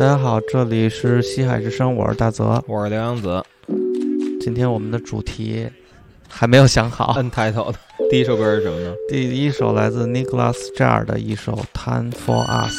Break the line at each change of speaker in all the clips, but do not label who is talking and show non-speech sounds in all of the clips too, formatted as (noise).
大家好，这里是西海之声，我是大泽，
我是刘洋子。
今天我们的主题还没有想好
，Untitled。第一首歌是什么呢？
第一首来自 Nicholas Jar 的一首《Time for Us》。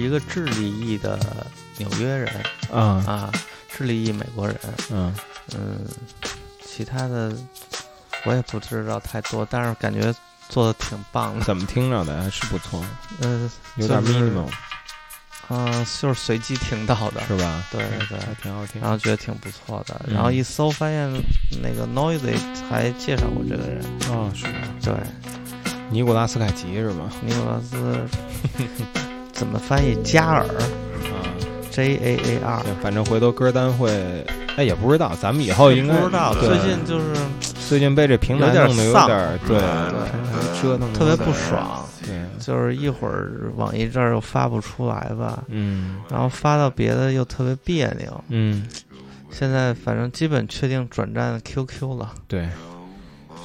是一个智利裔的纽约人
啊
啊，智利裔美国人。
嗯
嗯，其他的我也不知道太多，但是感觉做的挺棒的。
怎么听着的还是不错，
嗯，
有点
就是
minimum
嗯，就是随机听到的，
是吧？
对对
还挺好听
然。后觉得挺不错的，
嗯
然后一搜发现那个 Noisy 还介绍过这个人，
哦，是吗？
对，
尼古拉斯凯奇是吗？
尼古拉斯怎么翻译？加尔
啊
，J A A R，
反正回头歌单会，哎，也不知道，咱们以后应该
不知道，最近就是
最近被这平台弄得有点儿对，
对
平台折腾得
特别不爽，
对，
就是一会儿网易这儿又发不出来吧，
嗯
然后发到别的又特别别扭。
嗯，
现在反正基本确定转战 QQ 了，
对。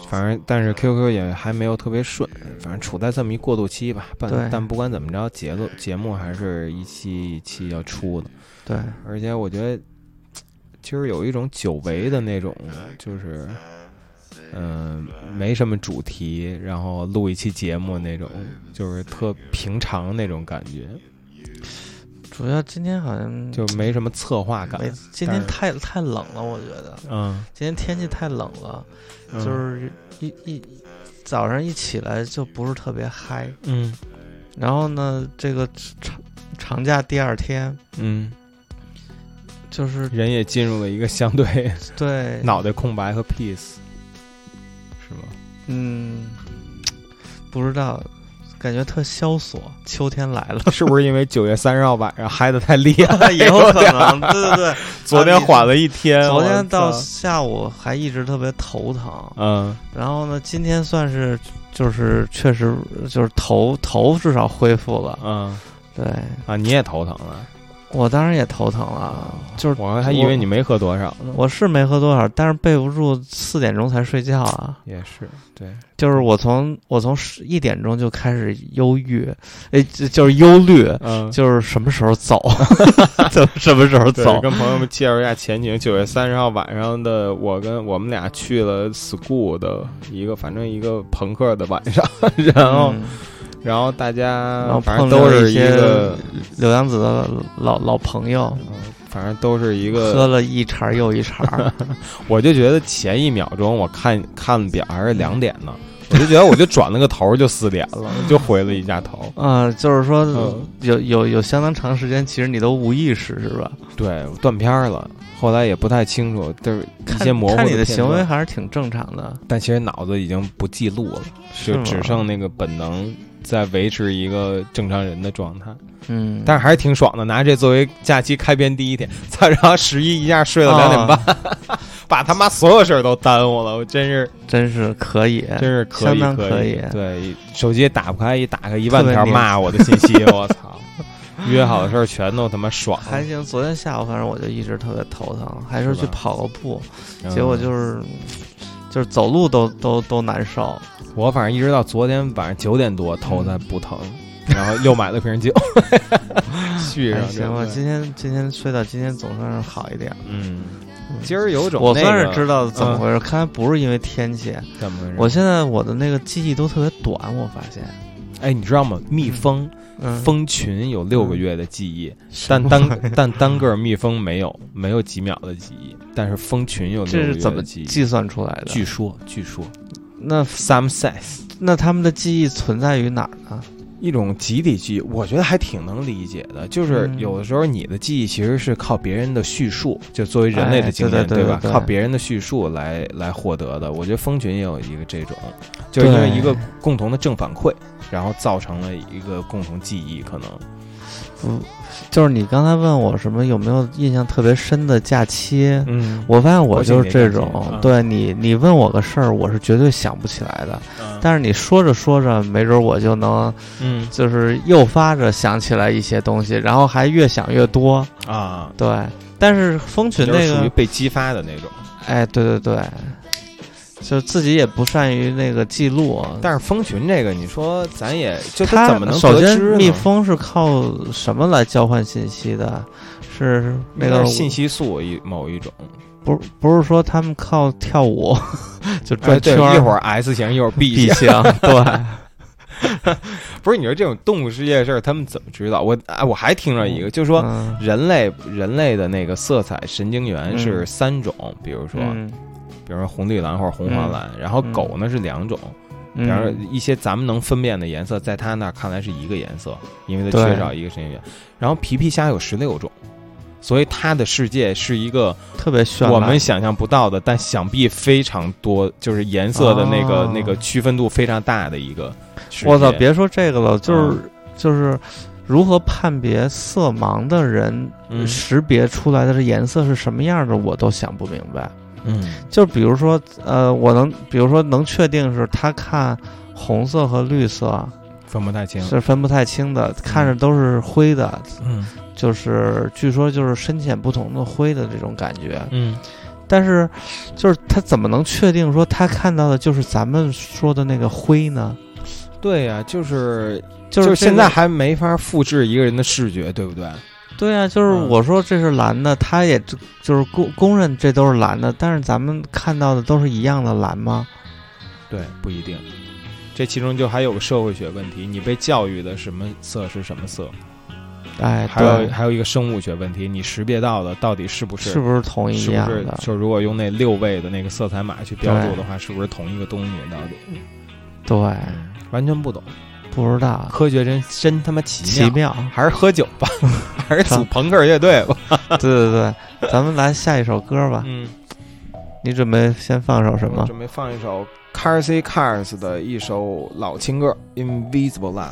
反正，但是 QQ 也还没有特别顺，反正处在这么一过渡期吧。但
对
但不管怎么着，节奏节目还是一期一期要出的。
对，
而且我觉得，其实有一种久违的那种，就是，嗯、没什么主题，然后录一期节目那种，就是特平常那种感觉，
主要今天好像
就没什么策划感。
今天太太冷了，我觉得。
嗯，
今天天气太冷了，
嗯。
就是一一早上一起来就不是特别嗨，
嗯。
然后呢，这个长长假第二天
嗯，
就是
人也进入了一个相对 (laughs)
对。
脑袋空白和 peace，是吗？
嗯，不知道，感觉特萧索，秋天来了，(laughs)
是不是因为九月三十号晚上嗨的太厉害？
也 (laughs) 有可能，对对对，(laughs)
昨天缓了一天，
昨天到下午还一直特别头疼，
嗯。
然后呢，今天算是就是确实就是头头至少恢复了，
嗯。
对。
啊，你也头疼了。
我当然也头疼了，就是
我还以为你没喝多少呢。
我是没喝多少，但是备不住四点钟才睡觉啊。
也是，对，
就是我从我从十一点钟就开始忧郁，哎，就就是忧虑，
嗯，
就是什么时候走，(laughs) 怎么什么时候，走？
跟朋友们介绍一下前景。九月三十号晚上的，我跟我们俩去了 school 的一个，反正一个朋克的晚上，(laughs) 然后、
嗯
然后大家
然后
反正
碰
都是一
些
个，
柳阳子的老老朋友，
嗯反正都是一个喝，
了一茬又一茬，(laughs)
我就觉得前一秒钟我看看表还是两点呢。我就觉得我就转了个头就四点了，(laughs) 就回了一下头。
啊，就是说
嗯
有有有相当长时间，其实你都无意识是吧？
对，断片儿了，后来也不太清楚，就是一些模糊
看你的行为还是挺正常的，
但其实脑子已经不记录了，就只剩那个本能在维持一个正常人的状态。
嗯，
但是还是挺爽的，拿这作为假期开篇第一天，(laughs) 操！然后十一一下睡到两点半，
啊 (laughs)
把他妈所有事儿都耽误了，我真是
真是可以，
真是可以
相当
可
可以
对，手机也打不开，一打开一万条骂我的信息，(laughs) 我操！约好的事儿全都他妈爽，
还行。昨天下午反正我就一直特别头疼，还是去跑个步，
嗯
结果就是就是走路都都都难受。
我反正一直到昨天晚上九点多头才不疼，然后又买了瓶酒，(laughs) 续上
还行吧，今天今天睡到今天总算是好一点。
嗯，今儿有种
我
那个
算是知道怎么
嗯
回事，看来不是因为天气。
怎么回事？
我现在我的那个记忆都特别短，我发现，
哎，你知道吗？蜜蜂
嗯，
蜂群有六个月的记忆，但单 (laughs) 但单个蜜蜂没有没有几秒的记忆，但是蜂群有六个月
这是怎么
记忆。
计算出来的？
据说，据说
那
some says
那他们的记忆存在于哪儿呢？
一种集体记忆，我觉得还挺能理解的。就是
嗯
有的时候你的记忆其实是靠别人的叙述，就作为人类的
哎
经验，吧？
对对对对
靠别人的叙述来来获得的。我觉得蜂群也有一个这种，就是因为一个共同的正反馈，然后造成了一个共同记忆，可能。
不，就是你刚才问我什么有没有印象特别深的假期？
嗯
我发现我就是这种对你，你问我个事儿，我是绝对想不起来的。
嗯
但是你说着说着，没准我就能
嗯
就是诱发着想起来一些东西，然后还越想越多。
啊，
对，但是蜂群那个，
属于被激发的那种。
哎，对对对，就自己也不善于那个记录。
但是蜂群这个，你说咱也就
它
怎么能
首先蜜蜂是靠什么来交换信息的？是那个
信息素一某一种，
不不是说他们靠跳舞 (laughs) 就转圈儿
一会儿 S 型，一会儿 B
必
型。
对，(laughs)
不是你说这种动物世界的事儿，他们怎么知道？我哎，我还听着一个，就是说
嗯
人类人类的那个色彩神经元
嗯
是三种，比如说
嗯
比如说红绿蓝或者红黄蓝，然后
嗯
狗呢是两种，比方说
嗯
一些咱们能分辨的颜色，在它那儿看来是一个颜色，因为它缺少一个神经元。然后皮皮虾有十六种，所以它的世界是一个
特别
我们想象不到的，但想必非常多，就是颜色的那个、
哦
那个区分度非常大的一个。
我操，别说这个了，就是、
嗯
就是如何判别色盲的人、
嗯
识别出来的这颜色是什么样的，我都想不明白。
嗯
就比如说，呃，我能，比如说能确定是他看红色和绿色
分不太清。
是分不太清的，看着都是灰的，
嗯
就是据说就是深浅不同的灰的这种感觉。
嗯
但是，就是他怎么能确定说他看到的就是咱们说的那个灰呢？
对呀、就是
就是
现在还没法复制一个人的视觉，对不对？
对啊，就是
嗯
我说这是蓝的，他也就就是公公认这都是蓝的，但是咱们看到的都是一样的蓝吗？
对，不一定。这其中就还有个社会学问题，你被教育的什么色是什么色，
哎，
还有，还有一个生物学问题，你识别到的到底是不是
是不是同一
是不是
样的？
就如果用那六位的那个色彩码去标注的话，是不是同一个东西？到底
对，
完全不懂，
不知道，
科学真真他妈奇
奇妙。
还是喝酒吧，(laughs) 还是组朋克乐队吧。(laughs)
对对对，咱们来下一首歌吧。
嗯，
你准备先放首什么？
准备放一首 Carsey Cars 的一首老情歌《Invisible Love》。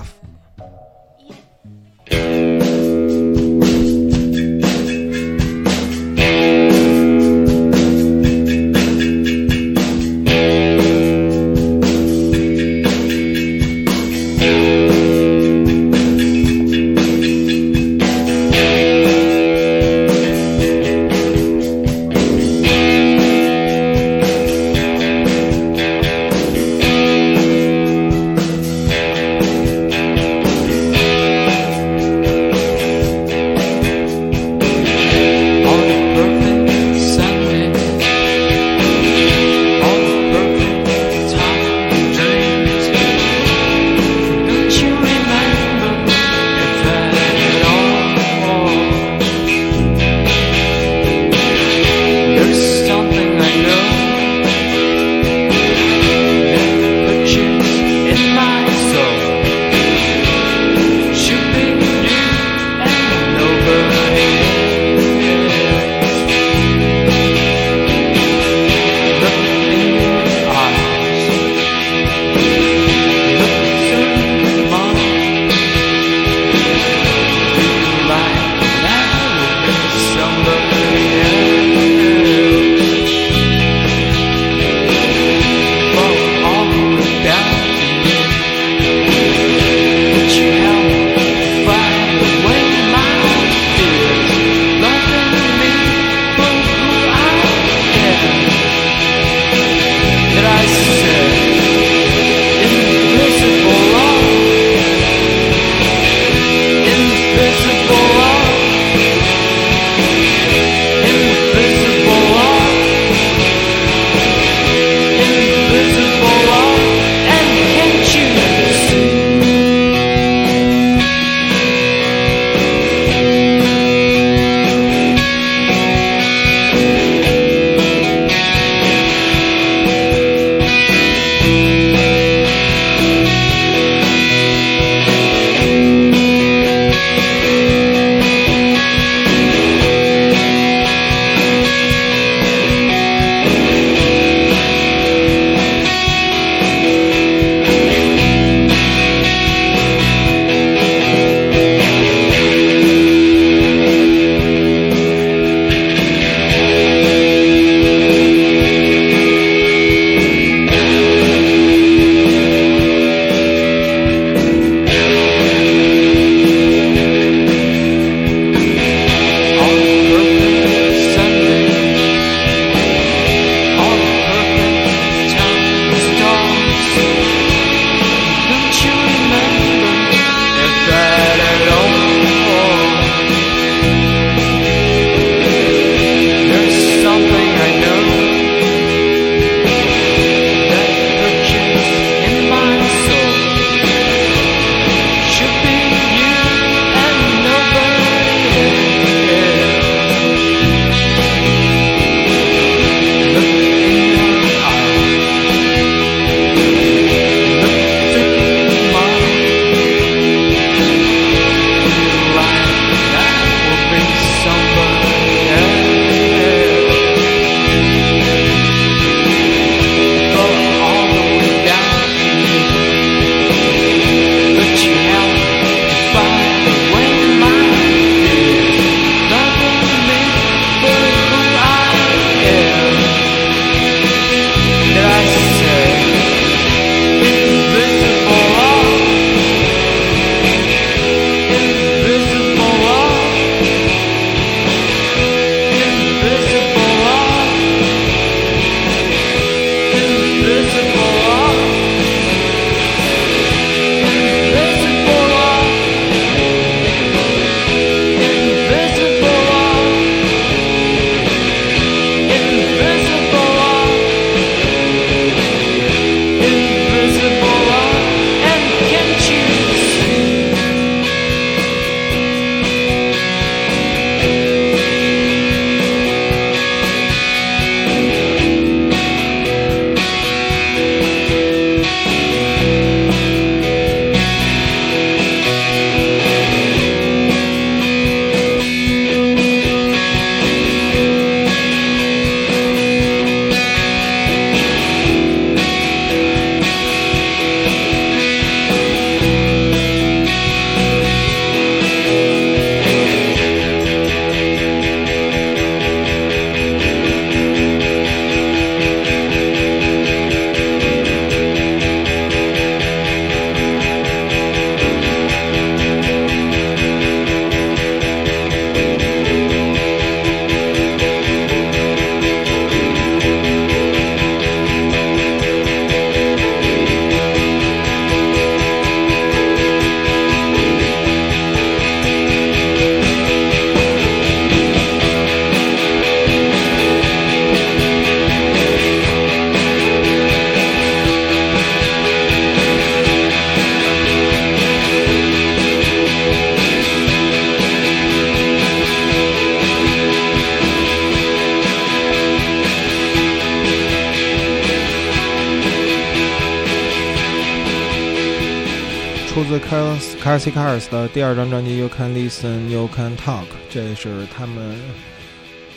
自 Cars Cars Cars 的第二张专辑《You Can Listen, You Can Talk》，这是他们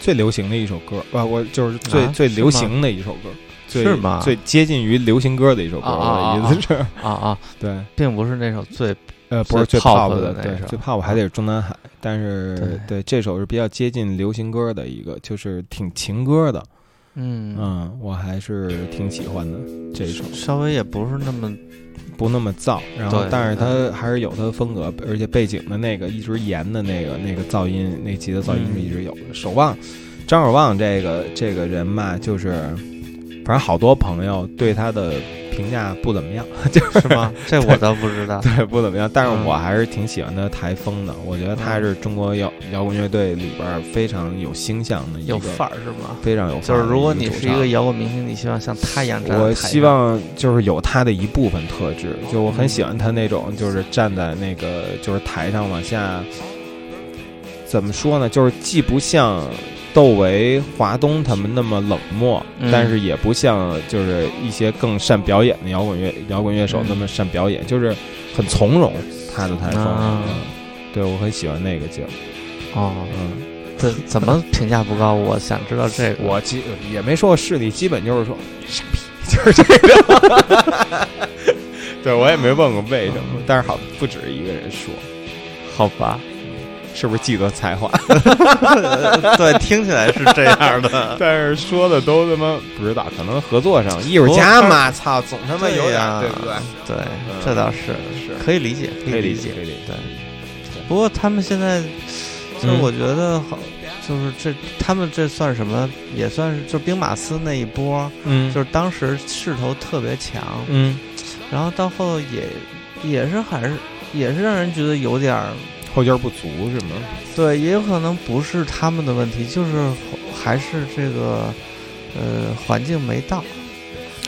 最流行的一首歌啊！我就是最、
啊
最流行的一首歌，最
是吗
最接近于流行歌的一首歌。我的意思是，
啊啊，
对，
并不是那首最
呃，不是最
pop 的那首，
最 pop 还得是中南海，但是
对
对这首是比较接近流行歌的一个，就是挺情歌的，
嗯
嗯，我还是挺喜欢的这一首。
稍微也不是那么
不那么燥，然后但是它还是有它的风格，而且背景的那个一直延的那个那个噪音，那吉他噪音是一直有的。守望，张守望这个这个人嘛，就是反正好多朋友对他的评价不怎么样，(laughs) 就是
吗？(laughs) 这我倒不知道。(laughs)
对不怎么样，但是
嗯
我还是挺喜欢他台风的，我觉得他是中国摇摇滚乐队里边非常有星象的一个
有范儿是吗？
非常有范儿
就是如果你是一个摇滚明星，你希望像他一样站在
我希望就是有他的一部分特质，就我很喜欢他那种，就是站在那个就是台上往下，怎么说呢？就是既不像窦唯、华东他们那么冷漠，
嗯
但是也不像就是一些更善表演的摇滚乐摇滚乐手
嗯
那么善表演，就是很从容他的台风。
啊
嗯对，我很喜欢那个劲儿。
哦，
嗯，
怎怎么评价不高？我想知道这个。
我基也没说过势力，基本就是说傻逼，(laughs) 就是这个。对我也没问过为什么，但是好不止一个人说，
好吧，
是不是记得才华？(laughs)
对，听起来是这样的。(laughs)
但是说的都他妈不知道，可能合作上艺术家嘛，操，总他妈有点
呀，
对不对？
对
嗯，
这倒是
是
可以理解，
可以理
理
解可以理解
对，不过他们现在，就是
嗯
我觉得好，就是这他们这算什么？也算是就兵马司那一波，
嗯
就是当时势头特别强，
嗯，
然后到后也也是还是也是让人觉得有点儿
后劲儿不足是吗？
对，也有可能不是他们的问题，就是还是这个呃环境没到，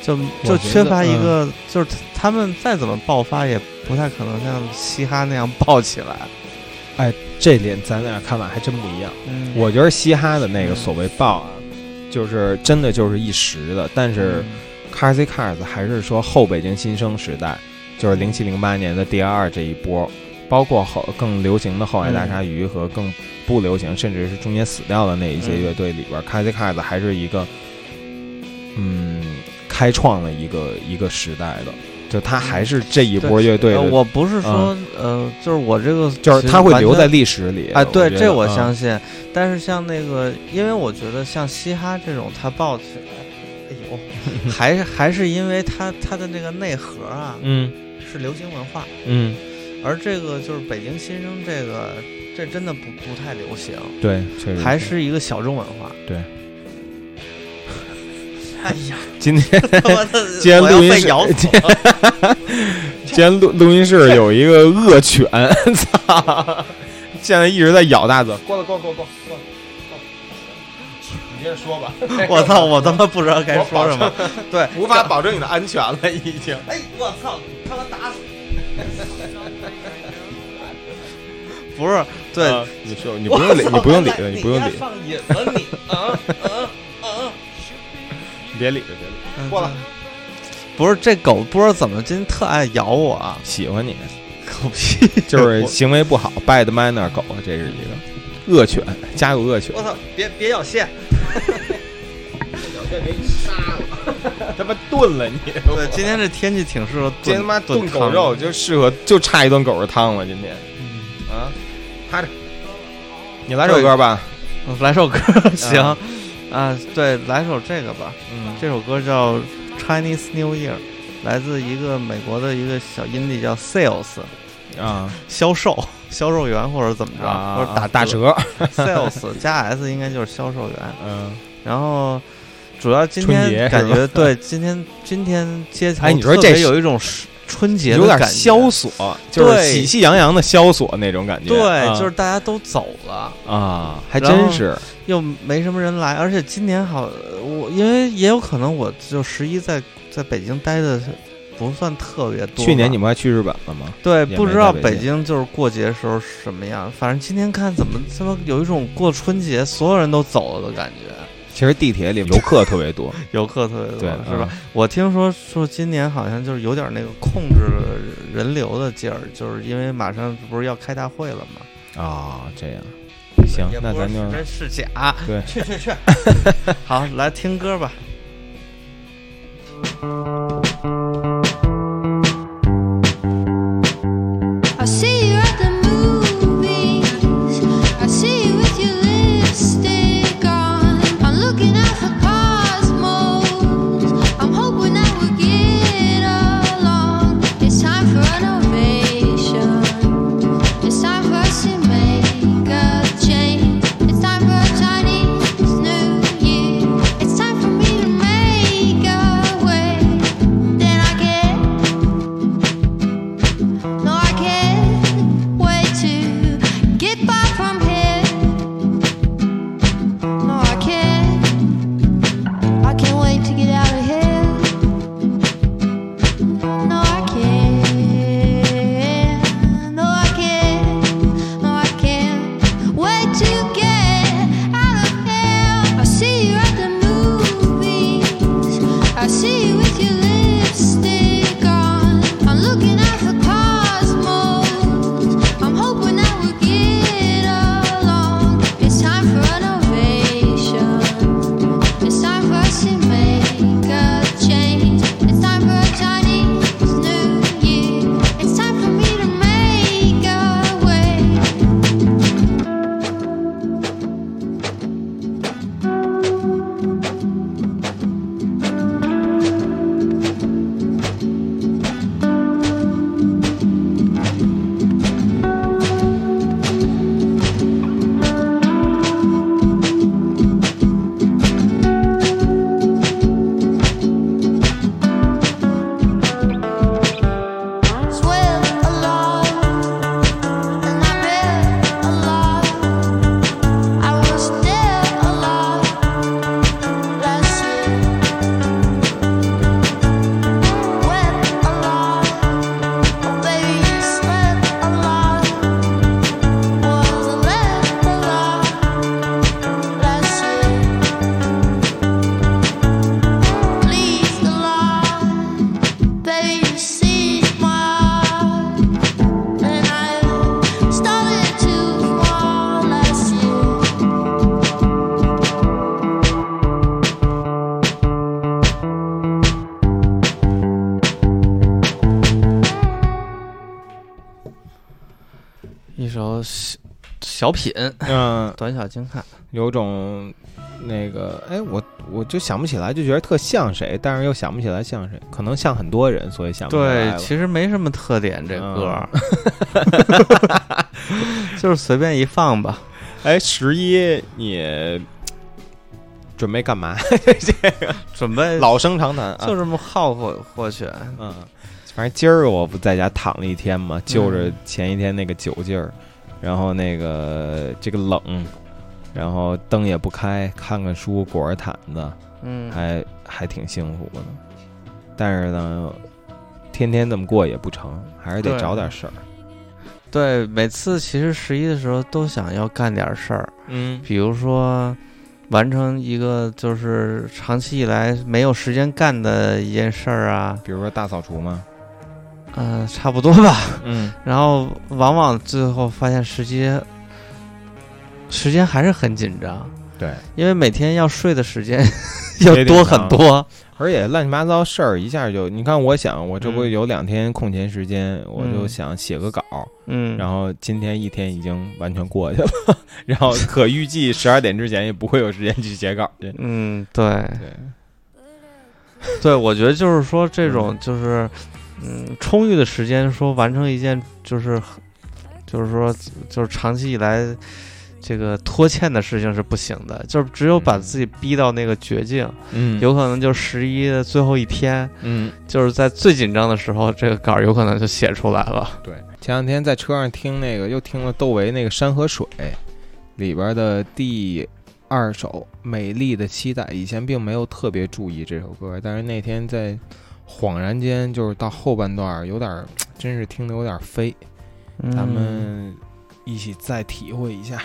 就就缺乏一个，就是他们再怎么爆发，也不太可能像嘻哈那样爆起来。
哎这点咱俩看法还真不一样。
嗯
我觉得嘻哈的那个
嗯
所谓爆啊，就是真的就是一时的，但是。Cars Cars 还是说后北京新生时代，就是零七零八年的第二这一波，包括后更流行的后海大鲨鱼和更不流行，甚至是中间死掉的那一些
嗯
乐队里边、s Cars 还是一个嗯开创了一个一个时代的，就他还是这一波乐队
我不是说呃，就是我这个
就是他会留在历史里
啊，对，这我
嗯
相信。但是像那个，因为我觉得像嘻哈这种，它爆起来，哎呦，还是还是因为它它的那个内核啊，
嗯。
是流行文化，
嗯，
而这个就是北京新生这个，这真的不不太流行，
对，确实
还是一个小众文化。
对。(laughs)
哎呀，(laughs)
今天 (laughs) 今天录音室。今天录录音室有一个恶犬，操！现在一直在咬大嘴。过来，过来，过来，过来，过来。你接着说吧。
我操！我他妈不知道该说什么。对，
无法保证你的安全了，已经。
哎，我操！他妈打死！不是，对，
啊你说，你不用理，你不用理他，你不用理他，
上瘾了你啊啊啊！
你别理他，别理他。过来，
不是这狗不知道怎么今天特爱咬我啊！
喜欢你，
狗屁！
就是行为不好，bad manner 狗，这是一个恶犬，家有恶犬。
我操！别别咬线！
咬线给你杀了他妈炖了你！
对，今天这天气挺适合炖
今天他妈炖狗肉就适合，就差一顿狗肉汤了。今天啊，趴着，你来首歌吧。
嗯来首歌 (laughs) 行啊，对，来首这个吧。
嗯
这首歌叫《Chinese New Year》，来自一个美国的一个小音地叫 Sales，
啊 (laughs)
销售销售员或者怎么着，
啊，
或者打
打折。(laughs)
Sales 加 S 应该就是销售员。
嗯，
然后主要今天感觉对今天今天街头
哎你说
特别
这是
有一种是春节
有点萧索，就是喜气洋洋的萧索那种感觉。
对，
啊
就是大家都走了，
啊，还真是。
又没什么人来，而且今年好，我因为也有可能我就十一在在北京待的不算特别多。
去年你们还去日本了吗？
对不知道
北
北京就是过节时候什么样，反正今天看怎么他妈有一种过春节所有人都走了的感觉。
其实地铁里游客特别多，(laughs)
游客特别多，
对，
是吧？我听说说今年好像就是有点那个控制人流的劲儿，就是因为马上不是要开大会了吗？
啊，这样，行，那咱就
真是假，
对，
去去去，(laughs) 好，来听歌吧。小品，
嗯，(laughs)
短小精悍，
有种那个，哎，我我就想不起来，就觉得特像谁，但是又想不起来像谁，可能像很多人，所以想不起
来。对，其实没什么特点，这歌，(laughs) 就是随便一放吧。
哎，十一，你准备干嘛？这 (laughs) 个
准备
老生常谈，
就这么耗获获选。
嗯，反正今儿我不在家躺了一天嘛，就着前一天那个酒劲儿。然后那个这个冷，然后灯也不开，看看书，裹着毯子，
嗯，
还还挺幸福的。但是呢，天天这么过也不成，还是得找点事儿。
对，每次其实十一的时候都想要干点事儿，
嗯，
比如说完成一个就是长期以来没有时间干的一件事儿啊，
比如说大扫除吗？
嗯，差不多吧。
嗯，
然后往往最后发现时间，时间还是很紧张。
对，
因为每天要睡的时间 (laughs) 要多很多，
而且乱七八糟事儿一下就……你看，我想我这不有两天空闲时间，我就想写个稿。
嗯，
然后今天一天已经完全过去了，(laughs) 然后可预计十二点之前也不会有时间去写稿去。
嗯，对
对，(laughs)
对，我觉得就是说这种就是。嗯，充裕的时间说完成一件就是，就是说就是长期以来这个拖欠的事情是不行的，就是只有把自己逼到那个绝境，
嗯，
有可能就十一的最后一天，
嗯，
就是在最紧张的时候，这个稿有可能就写出来了。
对，前两天在车上听那个，又听了窦唯那个《山和水》里边的第二首《美丽的期待》，以前并没有特别注意这首歌，但是那天在。恍然间，就是到后半段有点，真是听得有点飞。咱们一起再体会一下。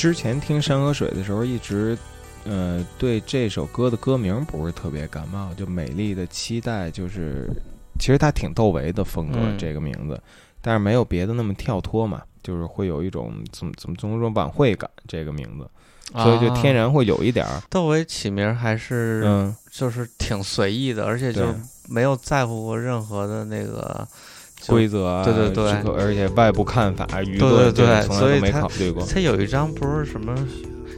之前听山河水的时候，一直呃对这首歌的歌名不是特别感冒，就美丽的期待，就是其实它挺窦唯的风格
嗯。
这个名字，但是没有别的那么跳脱嘛，就是会有一种怎么怎么怎么说晚会感这个名字，所以就天
然。
会有一点儿，
窦唯起名还是
嗯，
就是挺随意的，而且就没有在乎过任何的那个就
规则啊，
对对对
而且外部看法、舆
对
论，
对
对对从来都没
所以没
考虑过。
他有一张不是什么，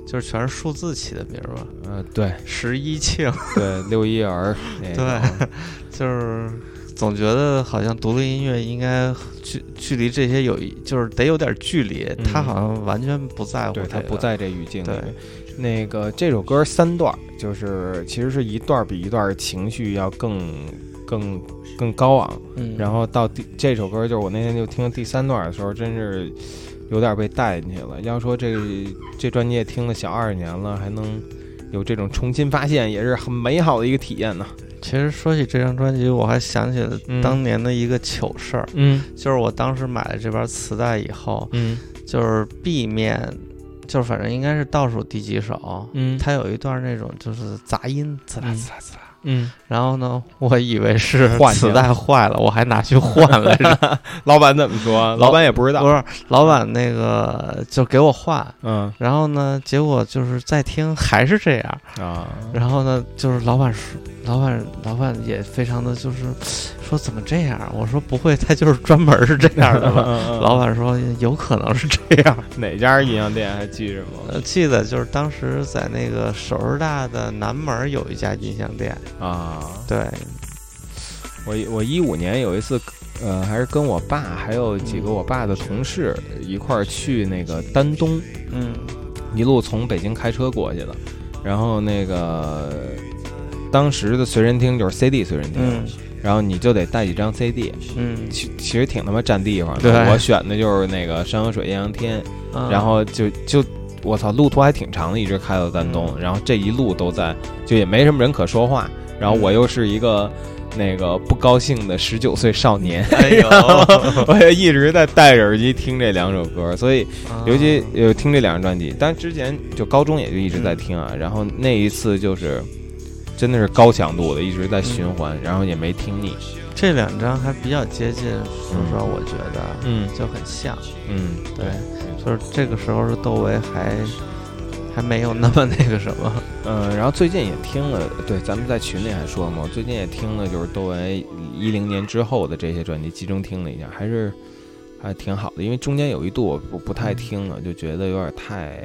就是全是数字起的名儿吧？
呃，对
十一庆，
对，六一儿，(laughs) 那
对就是总觉得好像独立音乐应该距距离这些有一就是得有点距离，
嗯
他好像完全不在乎、这个，
他不在这语境里。那个这首歌三段，就是其实是一段比一段情绪要更更更高昂。
嗯，
然后到第这首歌，就是我那天就听第三段的时候，真是有点被带进去了。要说这这专辑也听了小二十年了，还能有这种重新发现，也是很美好的一个体验呢。
其实说起这张专辑，我还想起了
嗯
当年的一个糗事儿，
嗯
就是我当时买了这盘磁带以后，
嗯
就是 B 面，就是反正应该是倒数第几首，
嗯
它有一段那种就是杂音，滋啦
嗯
滋啦滋啦。
嗯，
然后呢，我以为是 (laughs) 磁带坏了，我还拿去换来着。(laughs)
老板怎么说？老板也不知道
不。是老板那个就给我换，
嗯
然后呢，结果就是再听还是这样。
啊，
然后呢，就是老板说，老板老板也非常的就是说怎么这样？我说不会，他就是专门是这样的吧？老板说有可能是这样。
哪家音像店还记着吗？
呃，记得就是当时在那个首师大的南门有一家音像店，
啊，
对，
我我一五年有一次，呃，还是跟我爸还有几个我爸的同事一块儿去那个丹东，
嗯。
一路从北京开车过去的。然后那个当时的随身听就是 CD 随身听，
嗯。
然后你就得带几张 CD，
嗯，
其其实挺他妈占地方的。我选的就是那个山河水艳阳天，
嗯。
然后就就我操，路途还挺长的，一直开到丹东，然后这一路都在，就也没什么人可说话，然后我又是一个。那个不高兴的十九岁少年，
哎呦，(laughs)
我也一直在戴着耳机听这两首歌，所以
啊
尤其有听这两张专辑，但之前就高中也就一直在听啊，然后那一次就是真的是高强度的，一直在循环，然后也没听腻。
这两张还比较接近，说实话，我觉得
嗯
就很像。
嗯，
对，就是这个时候是窦唯还还没有那么那个什么。(laughs)
嗯，然后最近也听了，对，咱们在群里还说嘛，我最近也听了，就是窦唯一零年之后的这些专辑，集中听了一下，还是还挺好的。因为中间有一度我不不太听了，就觉得有点太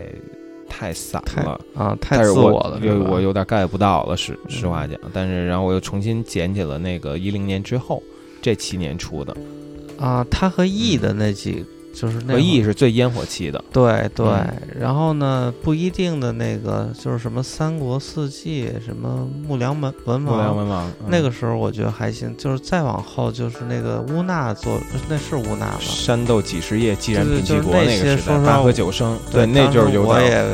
太散
太
了，
啊，太
自我
了，我
有我有点 get 不到了，实实
嗯
话讲。但是然后我又重新捡起了那个一零年之后这七年出的，
啊，他和 E 的那几就是那
和 E
会儿
是最烟火气的，
对对，
嗯
然后呢，不一定的那个就是什么三国四季，什么木良文文
不良
王。
文王
那个时候我觉得还行，就是再往后就是那个乌娜做，那是乌娜吗？
山斗几十夜，既然
对对
品齐国
就是那
那个时代，
些说实话
八和九生，那就是有点
我也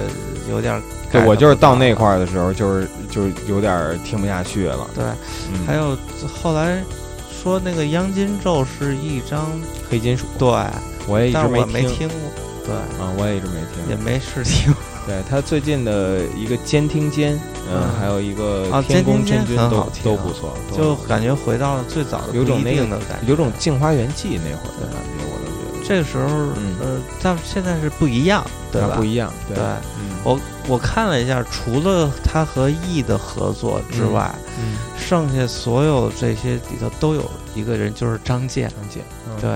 有点。
对我就是到那块儿的时候，就是就是有点儿听不下去了。
对，
嗯
还有后来说那个央金咒是一张
黑金属，
对，
我也一直
没
听。
没听过，对，
啊，我也一直没听也。
没试听。(laughs)
对他最近的一个监听间，嗯，
嗯
还有一个
啊
天宫
监听间
真君都
很好听
都不错，
就感觉回到了最早的
那个
的感觉，
有种《镜花缘记》那会儿的感觉，我都觉得
这个时候，
嗯
呃，但现在是不一样，对吧？
不一样。对
我我看了一下，除了他和 E 的合作之外，
嗯，
剩下所有这些里头都有一个人，就是张健。
张健，嗯，
对，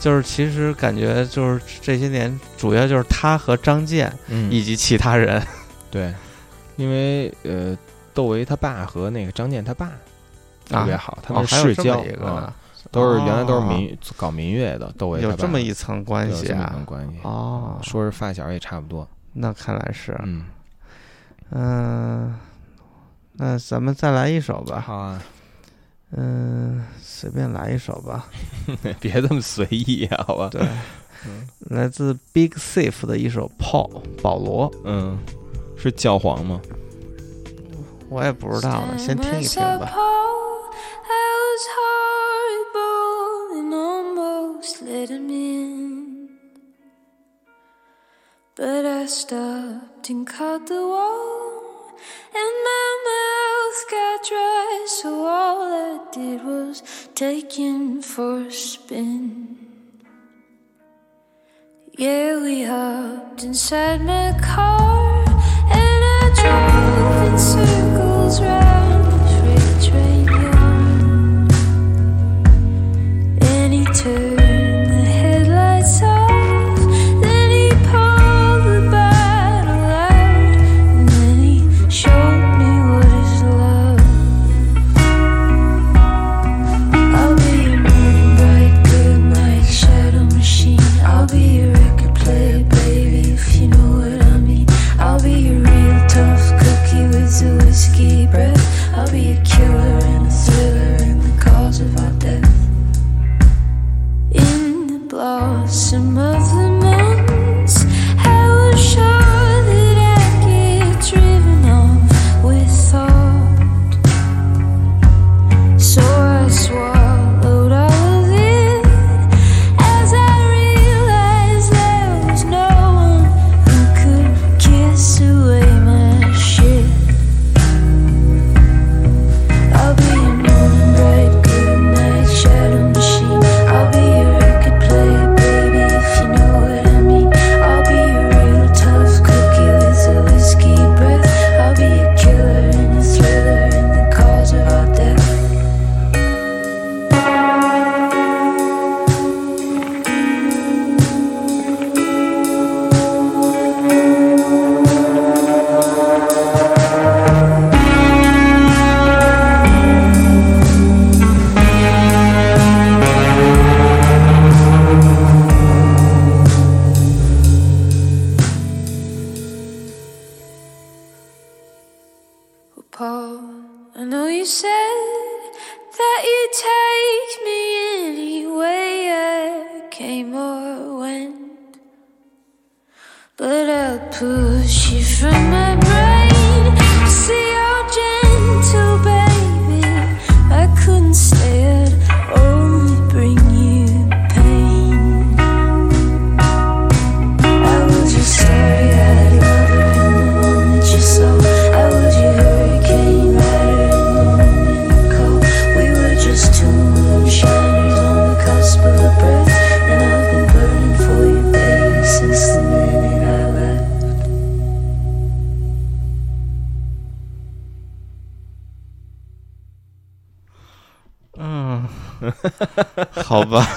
就是其实感觉就是这些年，主要就是他和张健
嗯，
以及其他人。(laughs)
对，因为呃，窦唯他爸和那个张健他爸特别好，他
哦
们是世交
还有一个
啊，都是原来都是
哦
民搞民乐的，窦唯
有这么一层关系
有这么一
啊
层。关系。
哦，
说是发小也差不多。
那看来是，
嗯，
嗯，那咱们再来一首吧。
好啊，
嗯，随便来一首吧。
别这么随意啊，好吧？
对，来自 Big Thief 的一首《Paul》保罗，
嗯，是教皇吗？
我也不知道呢，先听一听吧。
But I stopped and caught the wall, and my mouth got dry, so all I did was him for a spin. Yeah, we hopped inside my car, and I drove in circles round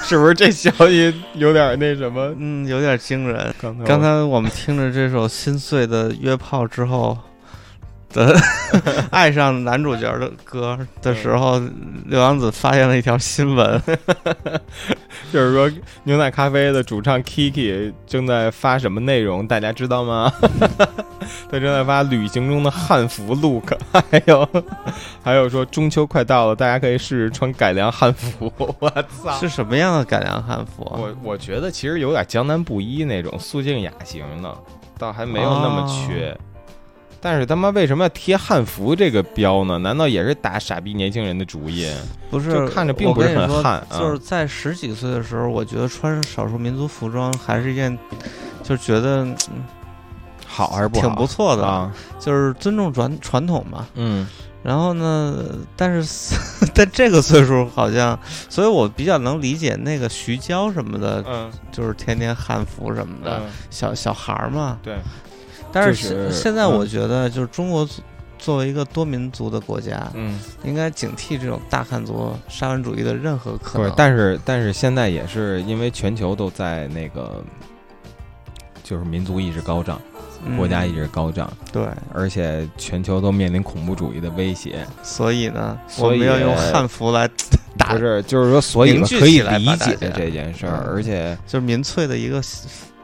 (laughs)
是不是这消息有点那什么？
嗯，有点惊人。
刚才
刚才我们听着这首心碎的约炮之后的爱上男主角的歌的时候，刘洋子发现了一条新闻，(laughs)
就是说牛奶咖啡的主唱 Kiki 正在发什么内容，大家知道吗？(laughs) 他正在发旅行中的汉服 look，还有还有说中秋快到了，大家可以试试穿改良汉服。(laughs) 我操！
是什么样的改良汉服啊？
我我觉得其实有点江南布衣那种素净雅型的，倒还没有那么缺。但是他妈为什么要贴汉服这个标呢？难道也是打傻逼年轻人的主意？
不是，
就看着并不是很汉啊
就是在十几岁的时候，我觉得穿少数民族服装还是一件，就觉得嗯
好还是不好？
挺不错的，
啊。
就是尊重传传统嘛。
嗯
然后呢，但是 (laughs) 在这个岁数好像，所以我比较能理解那个徐娇什么的，
嗯
就是天天汉服什么的，
嗯，
小小孩儿嘛。
对，
但是现现在
嗯
我觉得，就是中国作作为一个多民族的国家，
嗯，
应该警惕这种大汉族沙文主义的任何可能。，
但是但是现在也是因为全球都在那个，就是民族意识高涨，
嗯
国家意识高涨，
对，
而且全球都面临恐怖主义的威胁。
所以呢，
以
我们要用汉服来打
不，是，就是说，所以可以
来
理解这件事儿，
嗯
而且
就是民粹的一个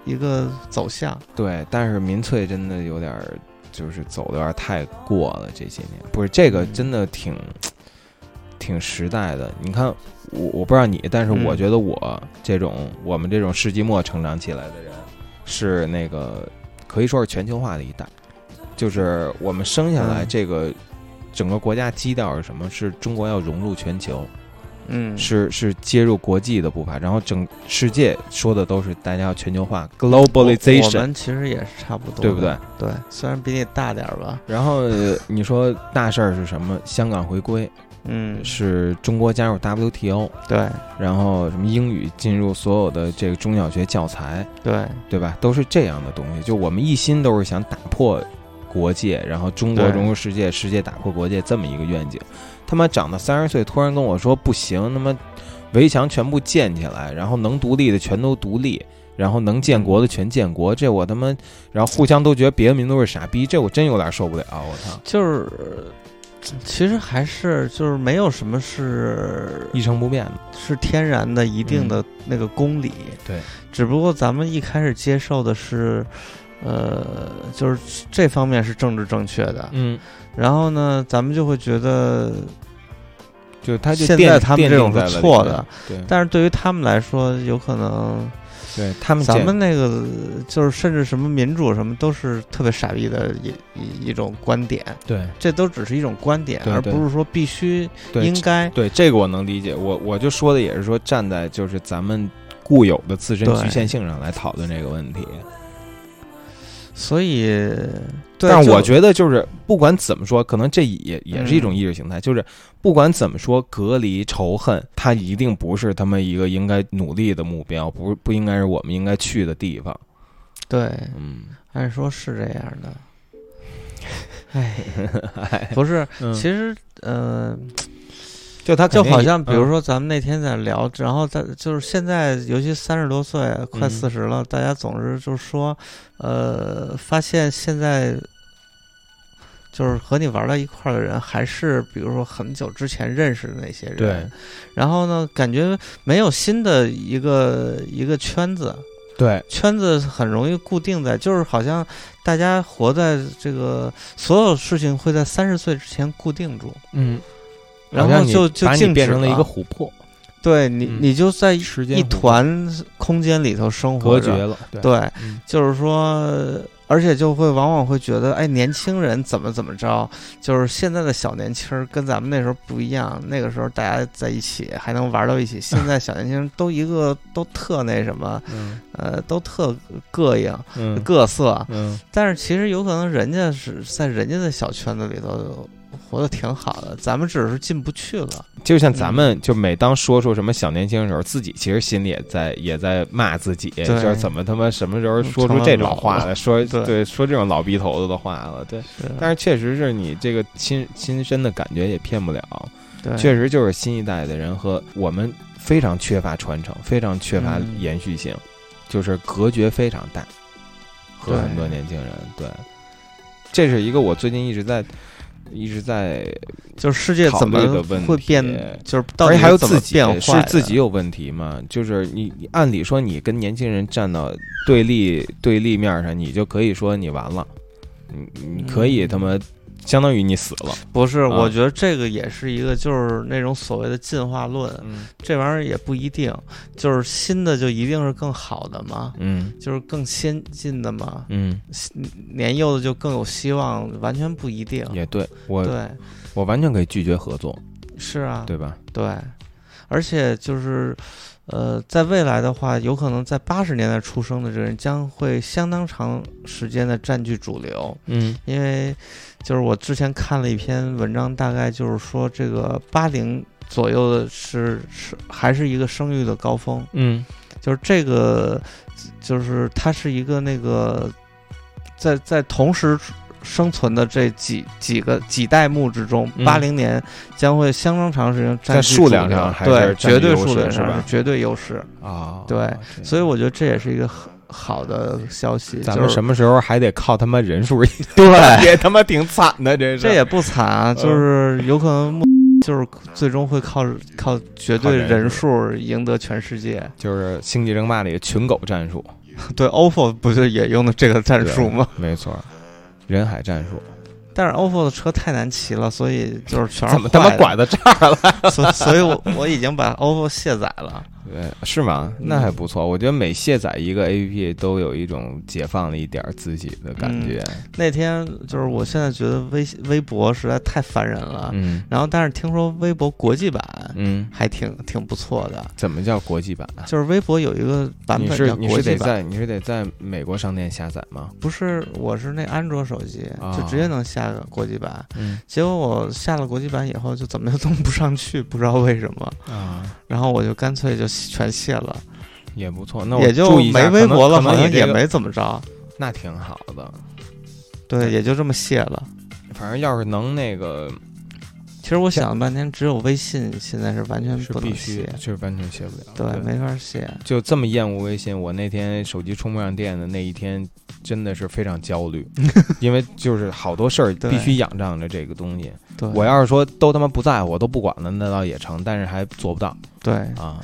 一个走向。
对，但是民粹真的有点儿，就是走的有点儿太过了。这些年不是这个
嗯
真的挺挺时代的。你看，我我不知道你，但是我
嗯
觉得我这种我们这种世纪末成长起来的人，是那个可以说是全球化的一代。就是我们生下来
嗯
这个整个国家基调是什么？是中国要融入全球。
嗯，
是是接入国际的步伐，然后整世界说的都是大家要全球化
，globalization，我们其实也是差不多，
对不对？？
对，虽然比你大点儿吧，
然后呃你说大事儿是什么？香港回归，
嗯，
是中国加入 WTO，
对
然后什么英语进入所有的这个中小学教材，
对
对吧？都是这样的东西。就我们一心都是想打破国界，然后中国
对
融入世界，世界打破国界这么一个愿景。他妈长到三十岁，突然跟我说不行，他妈围墙全部建起来，然后能独立的全都独立，然后能建国的全建国，这我他妈，然后互相都觉得别的民族是傻逼，这我真有点受不了，我操！
就是。其实还是就是没有什么是
一成不变的，
是天然的一定的那个公理，
对，
只不过咱们一开始接受的是，呃，就是这方面是政治正确的，
嗯，
然后呢，咱们就会觉得，
就他就
现在他们这种是错的但是对于他们来说，有可能
对他们
咱们那个就是甚至什么民主什么都是特别傻逼的一一一种观点，
对
这都只是一种观点，而不是说必须应该。
对，这个我能理解。我我就说的也是说，站在就是咱们固有的自身
对
局限性上来讨论这个问题。
所以，对
但我觉得，就是不管怎么说，可能这也也是一种
嗯
意识形态。就是不管怎么说，隔离仇恨，它一定不是他们一个应该努力的目标，不不应该是我们应该去的地方。
对，
嗯，
按说是这样的。(laughs) 哎，
哎
不是，
嗯
其实，呃，
就他
就好像比如
说，
咱们那天在聊，然后在就是现在，尤其三十多岁，快
嗯
四十了，大家总是就是说，呃，发现现在就是和你玩到一块儿的人，还是比如说很久之前认识的那些人。
对。
然后呢，感觉没有新的一个一个圈子，
对
圈子很容易固定在，就是好像大家活在这个所有事情会在三十岁之前固定住，
嗯，
然后就就
把你
静止
变成了一个琥珀，
对你，
嗯
你就在一团空间里头生活着
隔绝了。对
就是说，而且就会往往会觉得，哎，年轻人怎么怎么着，就是现在的小年轻儿跟咱们那时候不一样，那个时候大家在一起还能玩到一起，现在小年轻人都一个都特那什么，
嗯
呃，都特膈应、
嗯
各色，
嗯，
但是其实有可能人家是在人家的小圈子里头活得挺好的，咱们只是进不去了。
就像咱们就每当说出什么小年轻的时候，自己其实心里也在也在骂自己，就是怎么他妈什么时候说出这种话来，(laughs) 说
对
对说这种老逼头子的话了，对。
是
但是确实是你这个亲亲身的感觉也骗不了，
对，
确实就是新一代的人和我们非常缺乏传承，非常缺乏
嗯
延续性，就是隔绝非常大，和很多年轻人对。这是一个我最近一直在一直在
就是世界怎么会变，就是到
而
底怎么
且还有自己是
变坏的
自己有问题吗？就是你你按理说你跟年轻人站到对立对立面上，你就可以说你完了，你你可以他妈相当于你死了。
不是，
啊
我觉得这个也是一个，就是那种所谓的进化论，
嗯
这玩意儿也不一定，就是新的就一定是更好的嘛？
嗯
就是更先进的嘛？
嗯，
年幼的就更有希望，完全不一定。
也对我
对，
我完全可以拒绝合作，
是啊，
对吧？
对，而且就是，呃，在未来的话，有可能在八十年代出生的这人将会相当长时间的占据主流，
嗯。
因为就是我之前看了一篇文章，大概就是说这个八零左右的是是还是一个生育的高峰，
嗯。
就是这个就是它是一个那个在在同时。生存的这几几个几代目之中，
嗯。
八零年将会相当长时间占
在数量上还是
对绝对数量上是绝对优势，
啊，
对所以我觉得这也是一个很好的消息。
咱们什么时候还得靠他妈人数？
对。(laughs)
也他妈挺惨的，这是。
这也不惨啊，就是有可能目就是最终会靠靠绝对人数赢得全世界。
就是《星际争霸》里的群狗战术。(laughs)
对，OPPO 不就也用的这个战术吗？
没错，人海战术。
但是 OPPO 的车太难骑了，所以就是全是
怎么他妈拐到这儿了？(laughs)
所以所以我我已经把 OPPO 卸载了。
对，是吗？那还不错。我觉得每卸载一个 A P P 都有一种解放了一点自己的感觉。
那天就是我现在觉得微微博实在太烦人了，
嗯
然后但是听说微博国际版
嗯，
还挺挺不错的，
怎么叫国际版啊？
就是微博有一个版本叫
是你是
国际版，
得在你是得在美国商店下载吗？
不是我是那安卓手机，
啊
就直接能下个国际版。
嗯
结果我下了国际版以后，就怎么就登 (laughs) 不上去，不知道为什么。
啊，
然后我就干脆就全卸了，
也不错。那我
也就没微博了，
可能
好像
可能你这个
也没怎么着。
那挺好的。
对，也就这么卸了。
反正要是能那个
其实我想了半天，只有微信现在是完全不能
是必须
卸，，
就是完全卸不了。
对，没法卸。
就这么厌恶微信，我那天手机充不上电的那一天，真的是非常焦虑，(laughs) 因为就是好多事儿必须仰仗着这个东西。
对，
我要是说都他妈不在乎，我都不管了，那倒也成，但是还做不到
对，
啊。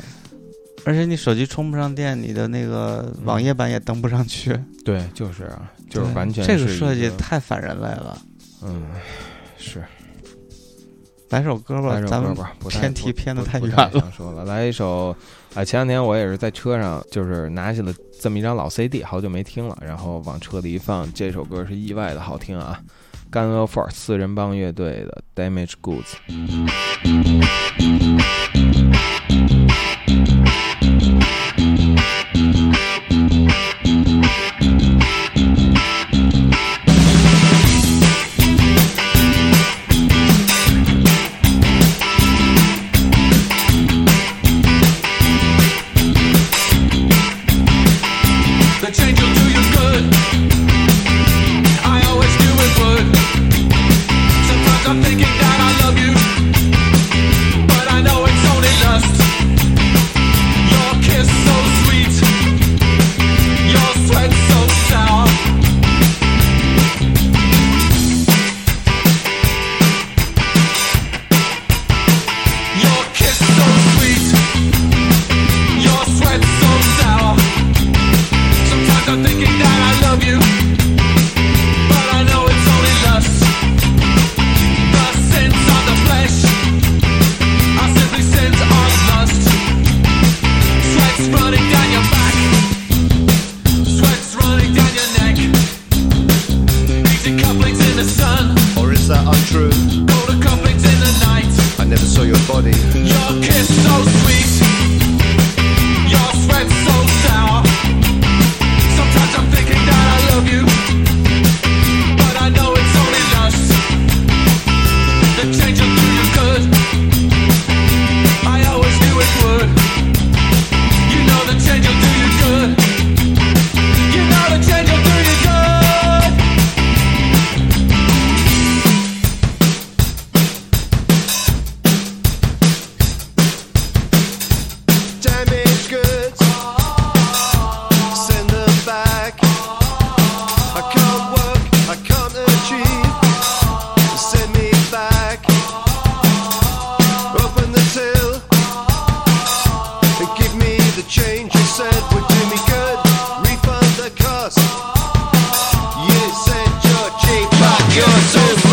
而且你手机充不上电，你的那个网页版也登不上去，(laughs)
对，就是啊，就是完全
这个设计太反人类了。
嗯，是。
来首歌吧咱们
歌吧，不
偏题偏得太远了。
想说了，来一首啊！前两天我也是在车上，就是拿起了这么一张老 CD，好久没听了，然后往车里一放，这首歌是意外的好听啊！干 n Four 四人帮乐队的 Damage Goods。
soul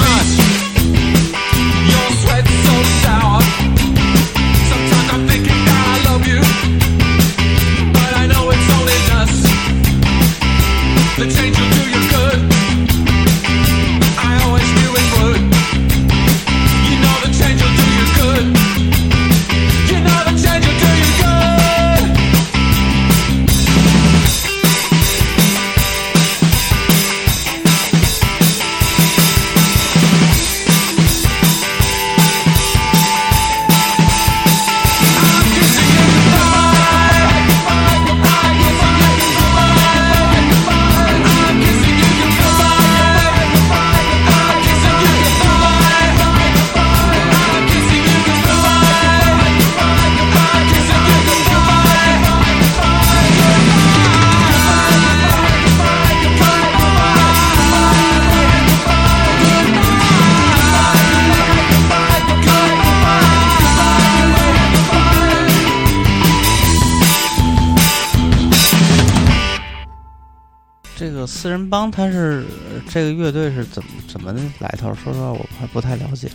个乐队是怎么怎么来头？说实话，我还不太了解。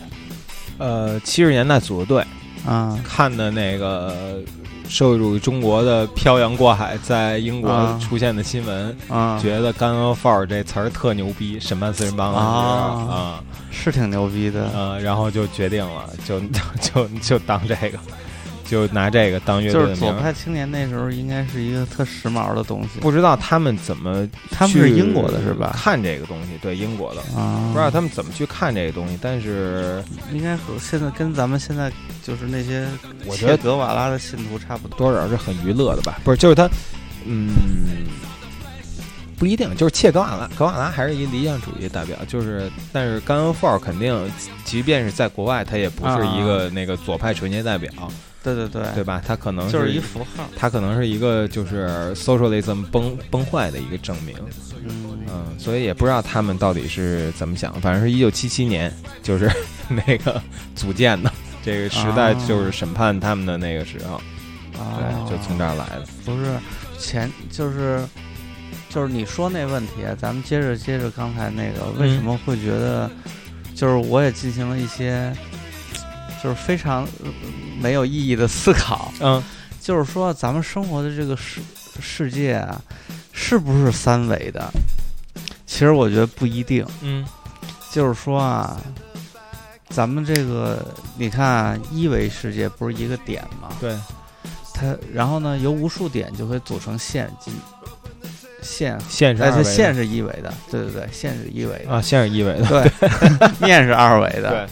呃，七十年代组的队，
啊。
看的那个社会主义中国的漂洋过海在英国
啊。
出现的新闻，
啊，
觉得“干恩范儿”这词儿特牛逼，审判四人帮
啊。
啊。
是挺牛逼的。
呃，然后就决定了，就就就当这个，就拿这个当乐
就是
队的名儿。
左派青年那时候应该是一个特时髦的东西。
不知道他们怎么
他们是英国的是吧？
看这个东西，对英国的，
啊，
不知道他们怎么去看这个东西，但是
应该和现在跟咱们现在就是那些
我觉得
切格瓦拉的信徒差不多。
多少是很娱乐的吧？不是，就是他，嗯，不一定，就是切格瓦拉，格瓦拉还是一理想主义代表，就是，但是甘恩范儿肯定，即便是在国外，他也不是一个那个左派纯洁代表，
对对对，
对吧？它可能
就是一符号。
它可能是一个就是 socialism 崩崩坏的一个证明，
嗯，
嗯，所以也不知道他们到底是怎么想，反正是一九七七年，就是 (laughs) 那个组建的。这个时代
啊
就是审判他们的那个时候，
啊，
对，就从这儿来的。
不是前就是就是你说那问题，咱们接着接着刚才那个，为什么会觉得就是我也进行了一些就是非常呃没有意义的思考，
嗯。
就是说咱们生活的这个世世界啊，是不是三维的？其实我觉得不一定，
嗯。
就是说啊。咱们这个，你看啊一维世界不是一个点吗？
对，
它然后呢，由无数点就会组成线，进线，哎，
线是二维的。
这线是一维的，对对对，线是一维的，
啊，线是一维的，
对，(laughs) 面是二维的，
对，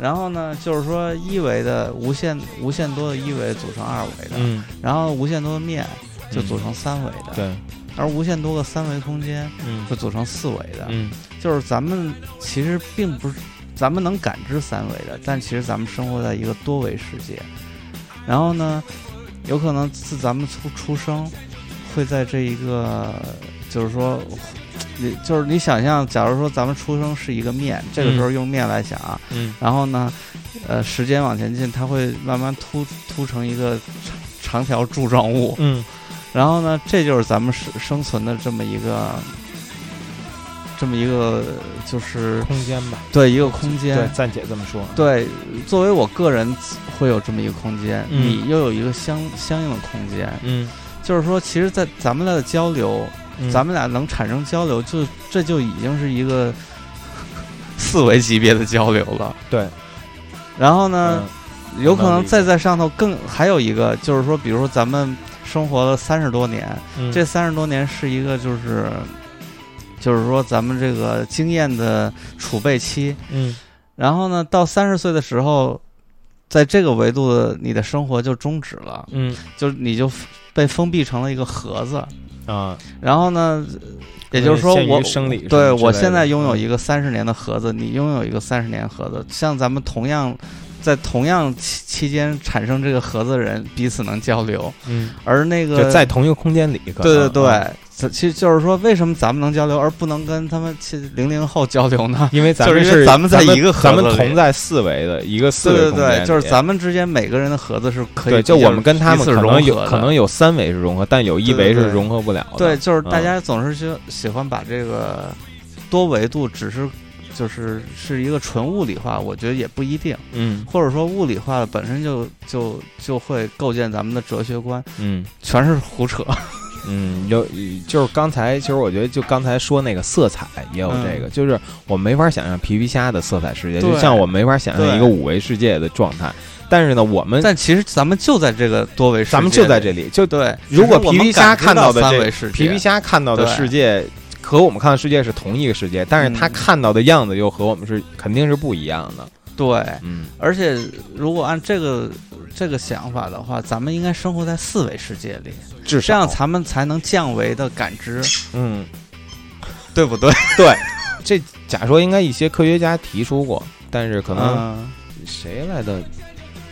然后呢，就是说一维的无限无限多的一维组成二维的，
嗯，
然后无限多的面就
嗯
组成三维的，
对，
而无限多个三维空间
嗯
就组成四维的，
嗯。
就是咱们其实并不是咱们能感知三维的，但其实咱们生活在一个多维世界。然后呢，有可能自咱们出出生，会在这一个，就是说，你就是你想象，假如说咱们出生是一个面，这个时候用面来想啊，
嗯
然后呢，呃，时间往前进，它会慢慢凸凸成一个长长条柱状物，
嗯 (laughs)
然后呢，这就是咱们生生存的这么一个，这么一个就是
空间吧，
对一个空间。
对，暂且这么说，
对，作为我个人会有这么一个空间，
嗯
你又有一个相相应的空间。
嗯，
就是说，其实，在咱们俩的交流，
嗯。
咱们俩能产生交流，就这就已经是一个 (laughs) 四维级别的交流了。
对，
然后呢，
嗯
有可能再在上头更还有一个，就是说，比如说咱们生活了三十多年，
嗯。
这三十多年是一个就是，就是说咱们这个经验的储备期。
嗯。
然后呢，到三十岁的时候，在这个维度的你的生活就终止了，
嗯。
就是你就被封闭成了一个盒子。
啊，
然后呢，也就是说我
生理
对我现在拥有
嗯。
一个三十年的盒子，你拥有一个三十年盒子，像咱们同样在同样期期间产生这个盒子的人彼此能交流，
嗯，
而那个
就在同一个空间里，
对对对其实就是说，为什么咱们能交流，而不能跟他们七零零后交流呢？
因为咱们
就是咱们在一个盒
咱
子里
们同在四维的一个四
对对
维
对，就是咱们之间每个人的盒子是可以
对，就我们跟他们可能有可能有三维是融合，但有一维是
对对对
融合不了的。
对，就是大
嗯
家总是就喜欢把这个多维度只是就是是一个纯物理化，我觉得也不一定，
嗯
或者说物理化的本身就就就会构建咱们的哲学观，
嗯
全是胡扯。
嗯，有就是刚才，其实我觉得就刚才说那个色彩也有这个，就是我没法想象皮皮虾的色彩世界，就像我没法想象一个五维世界的状态。但是呢，我们
但其实咱们就在这个多维世界，
咱们就在这里，就
对。
如果皮皮虾
看到
的这
三维世界，
皮皮虾看到的世界和我们看到的世界是同一个世界，但是他
嗯。
看到的样子又和我们是肯定是不一样的。
对，
嗯
而且如果按这个这个想法的话，咱们应该生活在四维世界里，
至
这样咱们才能降维的感知，
嗯，
对不对？(laughs)
对，这假说应该一些科学家提出过，但是可能
嗯
谁来的？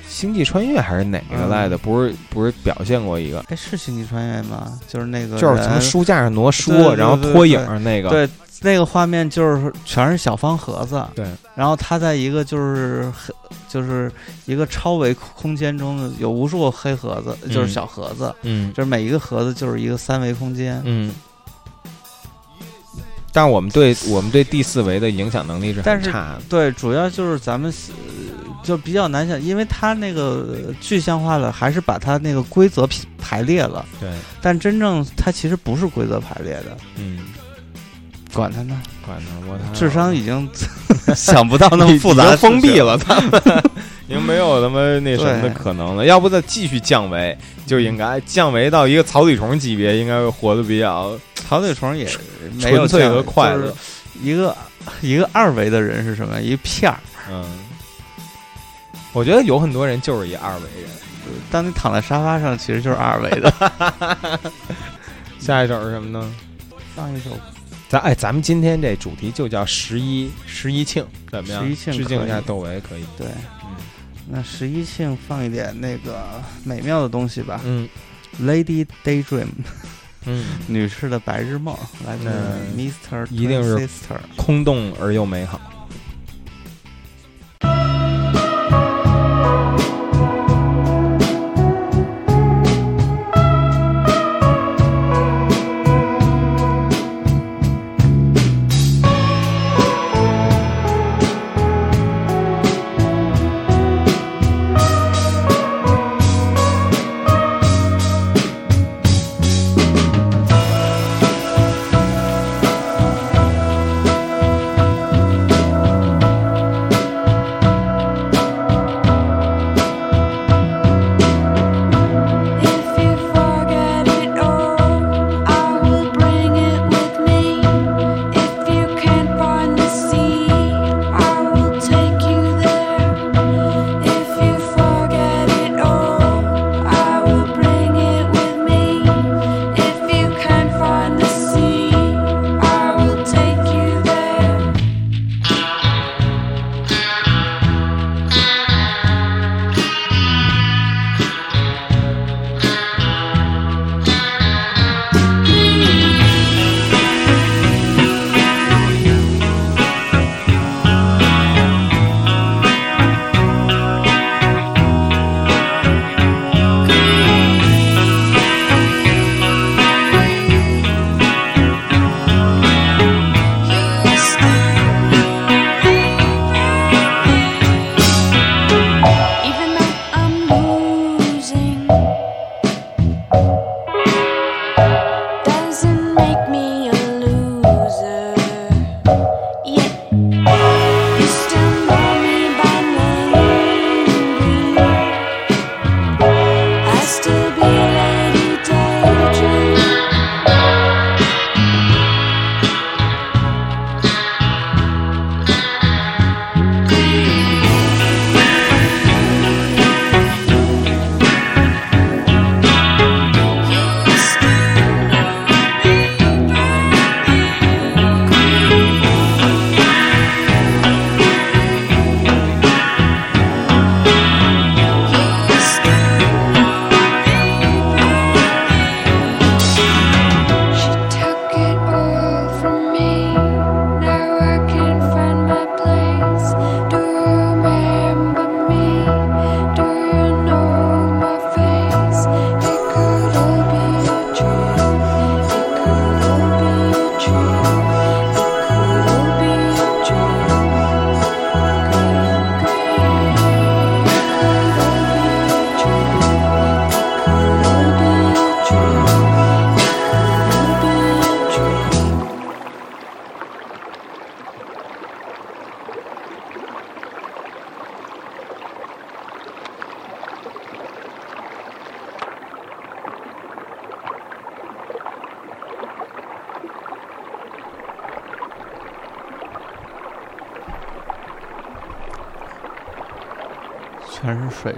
星际穿越还是哪个来的？
嗯
不是不是表现过一个，
哎，是星际穿越吗？就是那个
就是从书架上挪书
对，对
然后
对
拖影那个。
对那个画面，就是全是小方盒子，
对，
然后它在一个就是黑就是一个超维空间中有无数个黑盒子，就是
嗯
小盒子，
嗯。
就是每一个盒子就是一个三维空间。
嗯。但我们对我们对第四维的影响能力是
但是
很差的。
对，主要就是咱们呃就比较难想，因为它那个具象化的，还是把它那个规则排排列了，
对，
但真正它其实不是规则排列的，
嗯，
管他呢，
管他，我他
智商已经 (laughs) 想不到那么复杂
经封闭了，他们 (laughs) 已经没有他妈那什么的
对
可能了。要不再继续降维，就应该降维到一个草履虫级别，应该会活得比较
草履虫也没有
纯粹和快乐
就是。一个一个二维的人是什么？一片儿。
嗯，我觉得有很多人就是一二维人。
当你躺在沙发上，其实就是二维的。(laughs)
下一首是什么呢？
上一首
咱哎，咱们今天这主题就叫十一十一庆，怎么样？
十一庆
致敬一下窦唯，可以。
对，
嗯
那十一庆放一点那个美妙的东西吧。
嗯
Lady Daydream，(laughs)
嗯，(laughs)
女士的白日梦，来自 Mr.
一定是。空洞而又美好。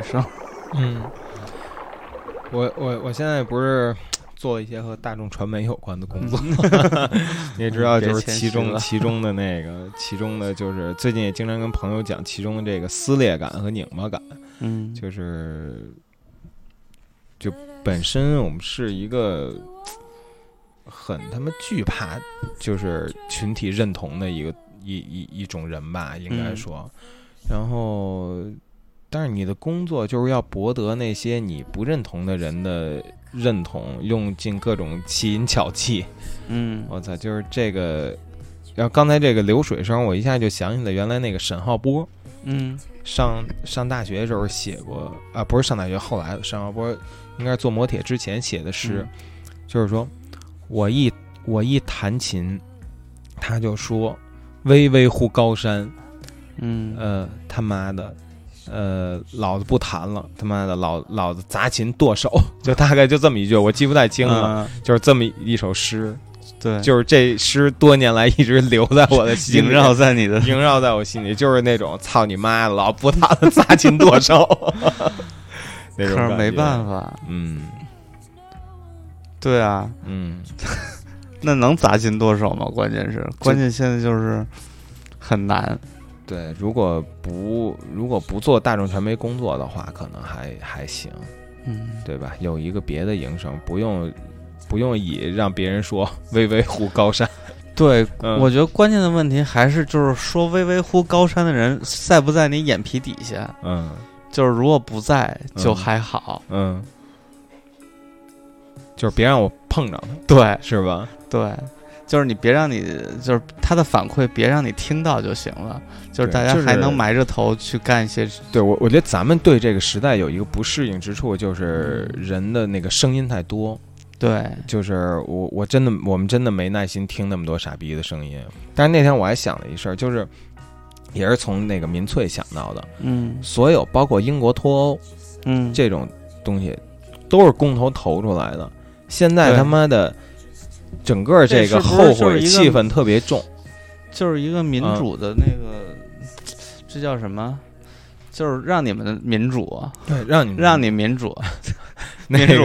全是。(laughs)
嗯，我我我现在不是做一些和大众传媒有关的工作，(laughs) (laughs) 你也知道，就是其中其中的那个，其中的就是最近也经常跟朋友讲，其中的这个撕裂感和拧巴感，
嗯，
就是就本身我们是一个很他妈惧怕就是群体认同的一个一一一种人吧，应该
嗯
说，然后。但是你的工作就是要博得那些你不认同的人的认同，用尽各种奇淫巧技。
嗯，
我操，就是这个。然后刚才这个流水声，我一下就想起了原来那个沈浩波，
嗯
上上大学的时候写过啊，不是上大学，后来沈浩波应该是做磨铁之前写的诗，就是说我一我一弹琴，他就说巍巍乎高山，
嗯
呃他妈的，呃老子不弹了，他妈的老老子砸琴剁手，(laughs) 就大概就这么一句，我记不太清了，
嗯。
就是这么一首诗，
对，
就是这诗多年来一直留在我的心里，
萦绕在你的 (laughs)
萦绕在我心里，就是那种操你妈的，老不打的砸琴剁手，(laughs) 那种
可是没办
法，嗯
对啊，
嗯，
那能砸琴剁手吗？关键是，关键现在就是很难。
对，如果不如果不做大众传媒工作的话，可能还还行，
嗯，
对吧？有一个别的营生，不用不用以让别人说巍巍乎高山，(laughs)
对，
嗯
我觉得关键的问题还是就是说巍巍乎高山的人在不在你眼皮底下？
嗯
就是如果不在就
嗯
还好。
嗯，就是别让我碰着他，
对
是吧？
对，就是你别让你就是他的反馈别让你听到就行了。就是大家还能埋着头去干一些
对我，我觉得咱们对这个时代有一个不适应之处，就是人的那个声音太多。
对，
就是我我真的我们真的没耐心听那么多傻逼的声音。但是那天我还想了一事儿，就是也是从那个民粹想到的，
嗯
所有包括英国脱欧
嗯，
这种东西，都是公投投出来的。现在他妈的整个这个后悔气氛特别重。
就是一个民
嗯
主的那个，这叫什么？就是让你们的民主啊，
对，让你们。
让你民主，(laughs)
那
民主，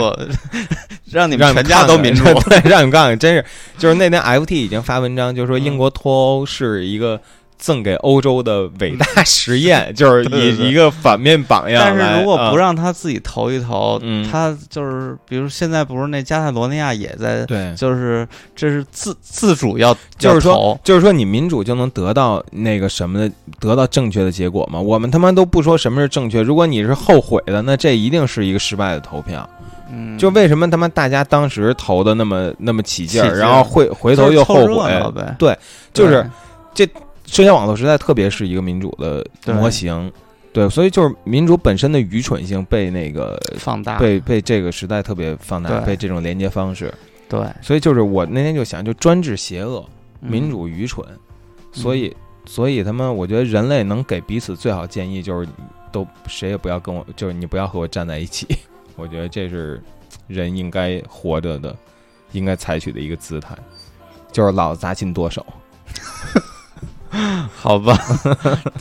(laughs) 让你
们
们全家都民主。(laughs)
对，让你们看看，真是。就是那天 FT 已经发文章，就说英国脱欧是一个赠给欧洲的伟大 (laughs) 实验，(laughs) 就是以一个反面榜样
但。是如果不
啊
让他自己投一投，
嗯。
他就是比如现在不是那加泰罗尼亚也在，
对，
就是这是自自主要
就是说，就是说你民主就能得到那个什么的，得到正确的结果吗？我们他妈都不说什么是正确，如果你是后悔的，那这一定是一个失败的投票。
嗯，
就为什么他妈大家当时投的那么那么起劲儿，
劲
然后回回头又后悔？
呗，
对，就是
对
社交网络时代特别是一个民主的模型，对，所以就是民主本身的愚蠢性被那个
放大，
被被这个时代特别放大，被这种连接方式，
对，
所以就是我那天就想，就专制邪恶，
嗯。
民主愚蠢，所以所以他们我觉得人类能给彼此最好建议就是都谁也不要跟我，就是你不要和我站在一起，(laughs) 我觉得这是人应该活着的，应该采取的一个姿态，就是老子砸琴剁手。(laughs) (laughs)
好吧，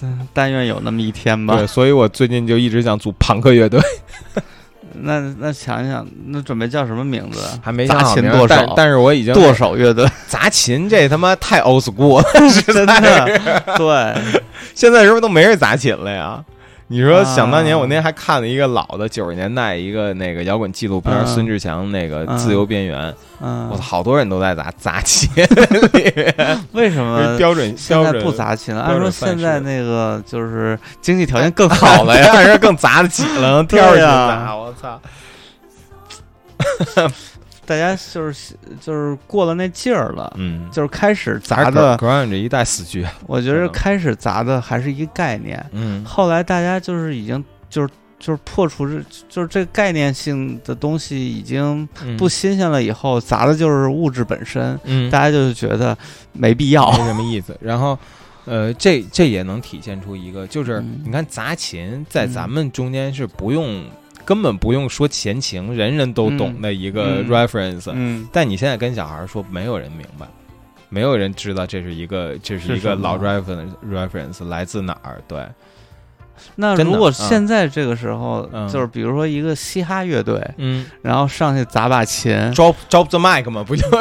但 (laughs) 但愿有那么一天吧。
对，。所以我最近就一直想组朋克乐队，(laughs)
那那想想，那准备叫什么名字？
还没想
琴剁手，
但但是我已经
剁手乐队，
砸琴这他妈太 old school 了，
真的，对，
现在是不是都没人砸琴了呀？你说，
啊
想当年我那天还看了一个老的九十年代一个那个摇滚纪录片，
嗯
孙志强那个《自由边缘》，
嗯
我操，，好多人都在砸砸琴，
为什么 (laughs)
标准
现在不砸琴了？按说现在那个就是经济条件更好了呀。(laughs)
让人更砸得起了，能挑着琴
对呀
砸，我操！
大家就是就是过了那劲儿了，
嗯，
就是开始
砸
砸的
，grunge 这一代死局，
我觉得
嗯
开始砸的还是一个概念，
嗯。
后来大家就是已经就是就是破除这就是这个概念性的东西已经不新鲜了，以后砸的就是物质本身，
嗯，
大家就觉得没必要。
没什么意思。然后，呃，(laughs) 这这也能体现出一个，就是、
嗯。
你看砸琴在
嗯。
咱们中间是不用、根本不用说前情，人人都懂的一个
嗯
reference、
嗯，
但你现在跟小孩说，没有人明白。没有人知道这是一个，这是一个老 reference reference 来自哪儿？对，
那如果
嗯
现在这个时候，
嗯
就是比如说一个嘻哈乐队，
嗯
然后上去砸把琴
，，drop drop the mic 嘛，不就？(laughs) (laughs)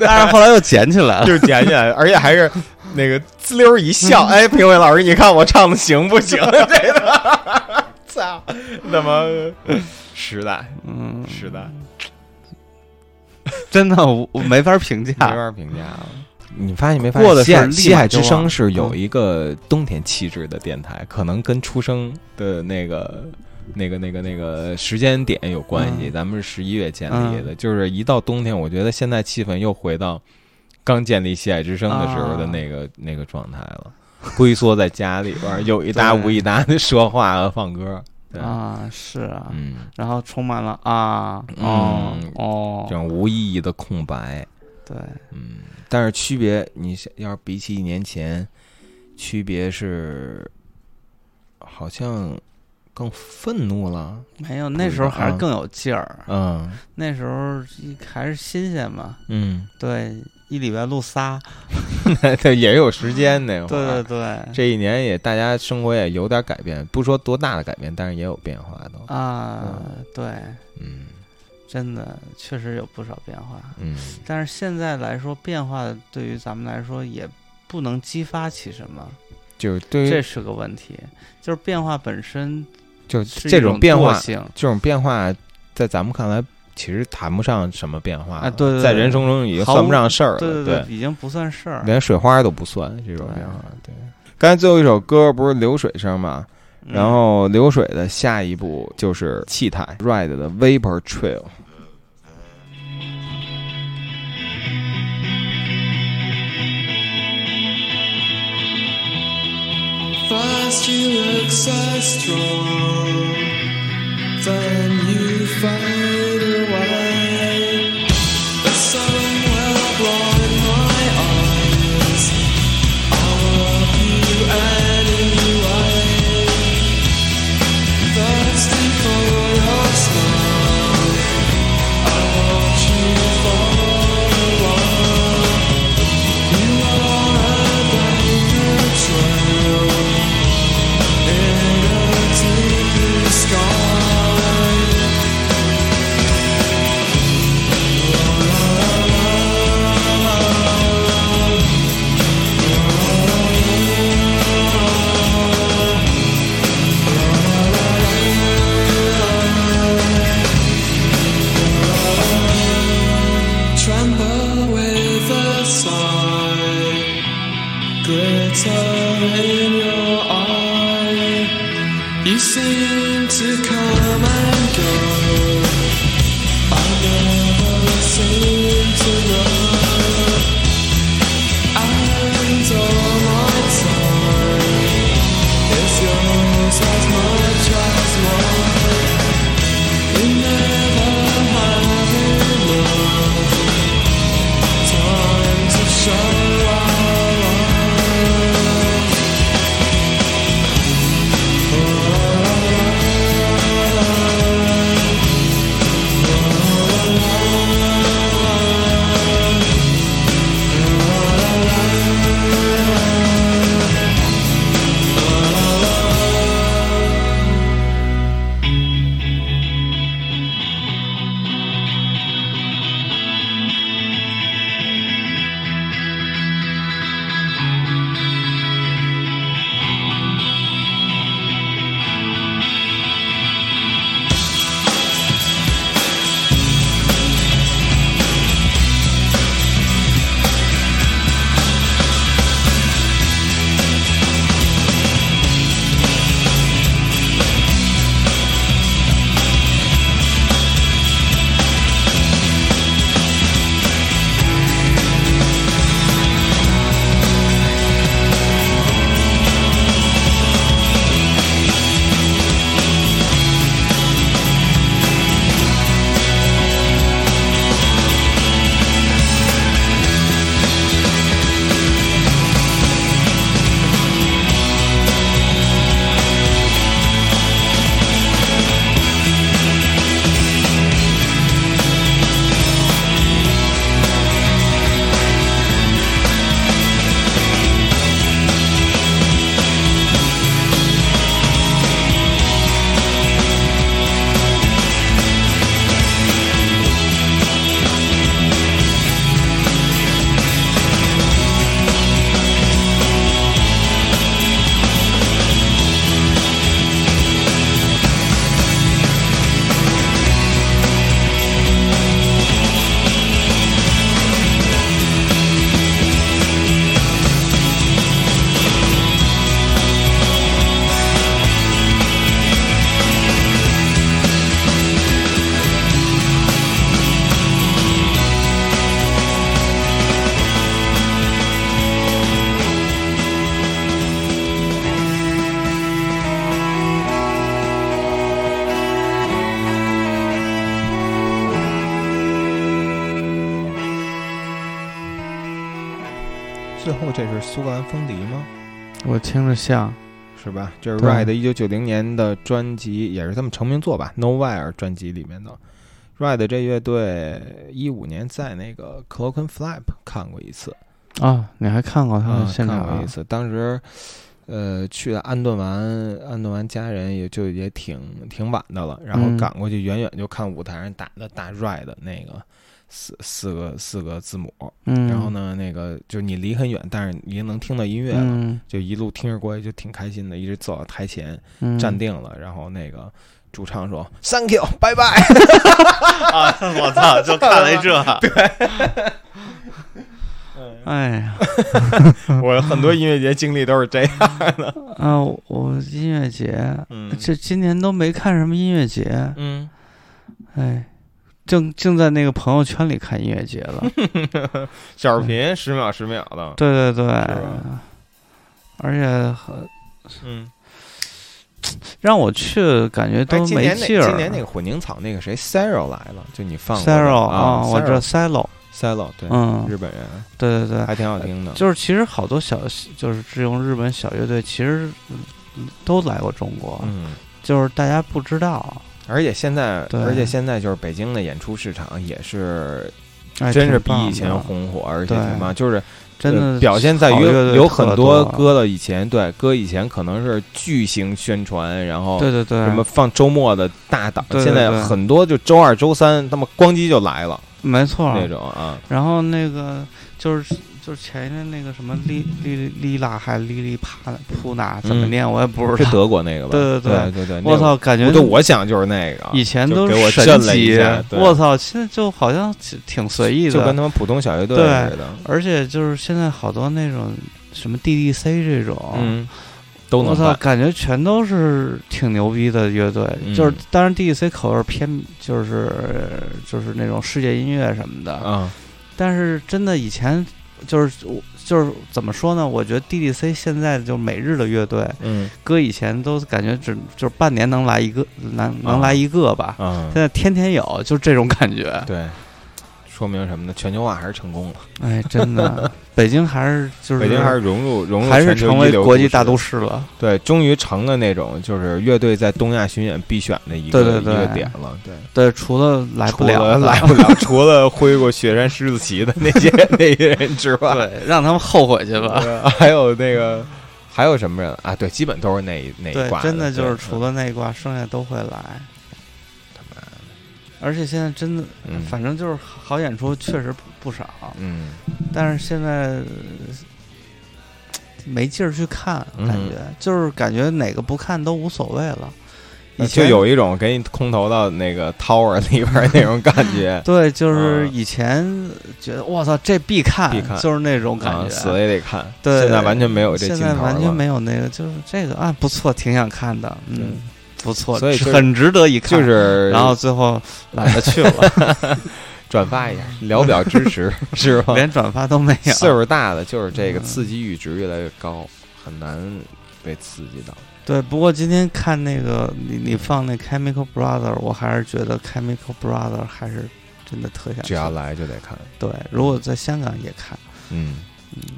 但是后来又捡起来了。
就是捡起来，而且还是那个滋溜一笑，哎，评委老师，你看我唱的行不行？(laughs) 这个，操，他妈时代
嗯，
时代，
真的我我没法评价没。
法评价了。你发现没发现？西海之声是有一个冬天气质的电台，可能跟出生的那个、那个、那个、那个时间点有关系。
嗯
咱们是十一月建立的，就是一到冬天，我觉得现在气氛又回到刚建立喜爱之声的时候的那个、那个状态了，龟缩在家里边，有一搭无一搭的说话和放歌，对，
啊，是啊，
嗯，
然后充满了啊，哦
嗯
哦
这，种无意义的空白，
对，
嗯，但是区别，你是要是比起一年前，区别是好像更愤怒了，
没有那时候还是更有劲儿，
嗯。
那时候还是新鲜嘛，
嗯，
对，一礼拜录仨，(laughs)
对，也有时间那会儿，
对对对，
这一年也大家生活也有点改变，不说多大的改变，但是也有变化都。
啊，对，
嗯。
真的确实有不少变化，
嗯。
但是现在来说，变化对于咱们来说也不能激发起什么，
就是对于
这是个问题。就是变化本身
就是这种变化，
性，
这种变化在咱们看来其实谈不上什么变化
啊对对对
在人生中已经算不上事儿了，
对
对
对，已经不算事儿。
连水花都不算这种变化。对，刚才最后一首歌不是流水声嘛，
嗯
然后流水的下一步就是气态 Ride 的 Vapor Trail。
First you look so strong, then you fade
像，
是吧？这是 Ride 一九九零年的专辑，也是他们成名作吧，《Nowhere》专辑里面的。Ride 这乐队一五年在那个 Cloak and Flap 看过一次，
啊，你还看过他
啊
的，现场啊
看过一次。当时，呃，去了安顿完，安顿完家人也就也挺挺晚的了，然后
嗯
赶过去，远远就看舞台上打的大 Ride 那个四四个四个字母，
嗯，
然后呢，那个就你离很远，但是已经能听到音乐了。
嗯，
就一路听着过去，就挺开心的，一直走到台前
嗯，
站定了，然后那个主唱说 “Thank you，拜拜 (laughs)
啊！我操，就看了一这，(laughs) 对，哎呀，”。(laughs)
我很多音乐节经历都是这样的。
啊，我音乐节，
嗯
这今年都没看什么音乐节，
嗯，
哎，正正在那个朋友圈里看音乐节了，(laughs)
小视频十秒十秒的。
对对对，而且很
嗯，(tsk)
让我去，感觉
哎，
都没劲儿。
今年那个混凝草那个谁 Sarah 来了，就你放的
Saro
啊，
我知道
Salo，Sarah 对，
嗯
日本人
对对对，
还挺好听的。
就是其实好多小，就是这种日本小乐队，其实嗯都来过中国，
嗯，
就是大家不知道，
而且现在，而且现在就是北京的演出市场也是
哎
真是比以前红火，而且
对
挺棒，就是
真的
呃表现在于有很多
多
歌了以前对歌以前可能是巨型宣传，然后
对对对，
什么放周末的大档，现在很多就周二周三他们咣叽就来了
没错
那种啊，
然后那个就是就是前一阵那个什么莉莉莉拉还莉莉帕普纳怎么
嗯
念我也不知道。是。
德国那个吧？
对对
对。
对
对对，
我操，感觉
就，我想就是那个，
以前都是神级我操，现在就好像挺挺随意的。
就跟，他们普通小乐队似的，
而且就是现在好多那种什么 DDC 这种，
嗯，都
我操，感觉全都是挺牛逼的乐队，
嗯。
就是当然 DDC 口味偏就是就是那种世界音乐什么的，
嗯，
但是真的以前就是我就是怎么说呢？我觉得 DDC 现在就每日的乐队，
嗯。
搁以前都感觉只就是半年能来一个，能能来一个吧，
嗯
现，在天天有，就这种感觉。
对，说明什么呢？全球化还是成功了，
哎，真的，(laughs) 北京还是就是
北京还是融入融入
还是成为国际大都
市，
了。
对，终于成了那种就是乐队在东亚巡演必选的一个
对对对
一个点了，对。
对，除了来不
了
了，
来不了，除了挥过雪山狮子旗的那些 (laughs) 那些人之外，
对，让他们后悔去吧。
呃还有那个还有什么人啊？对，基本都是那一那一
对
挂，
真的就是除了那一挂，剩下都会来。而且现在真的，
嗯。
反正就是好演出确实不不少，
嗯。
但是现在呃没劲儿去看，感
嗯。
觉、就是感觉哪个不看都无所谓了。以
就
前。
有一种给你空投到那个 tower 里边那种感觉。(laughs)
对，就是
嗯。
以前觉得我操这必看，
必看。
就是那种感
啊，
觉。
死了也得看。
对，
现在完全没有这
现在完全没有那个，就是这个啊，不错，挺想看的，嗯，不错，
所以就是
很值得一看。
就是
然后最后懒得去了，(laughs)
转发一下，聊表支持 (laughs) 是吧？
连转发都没有。
岁数大的就是这个
嗯
刺激阈值越来越高，很难被刺激到。
对，不过今天看那个你你放那 Chemical Brother，我还是觉得 Chemical Brother 还是真的特想去
只要来就得看。
对，如果在香港也看，
嗯，
嗯，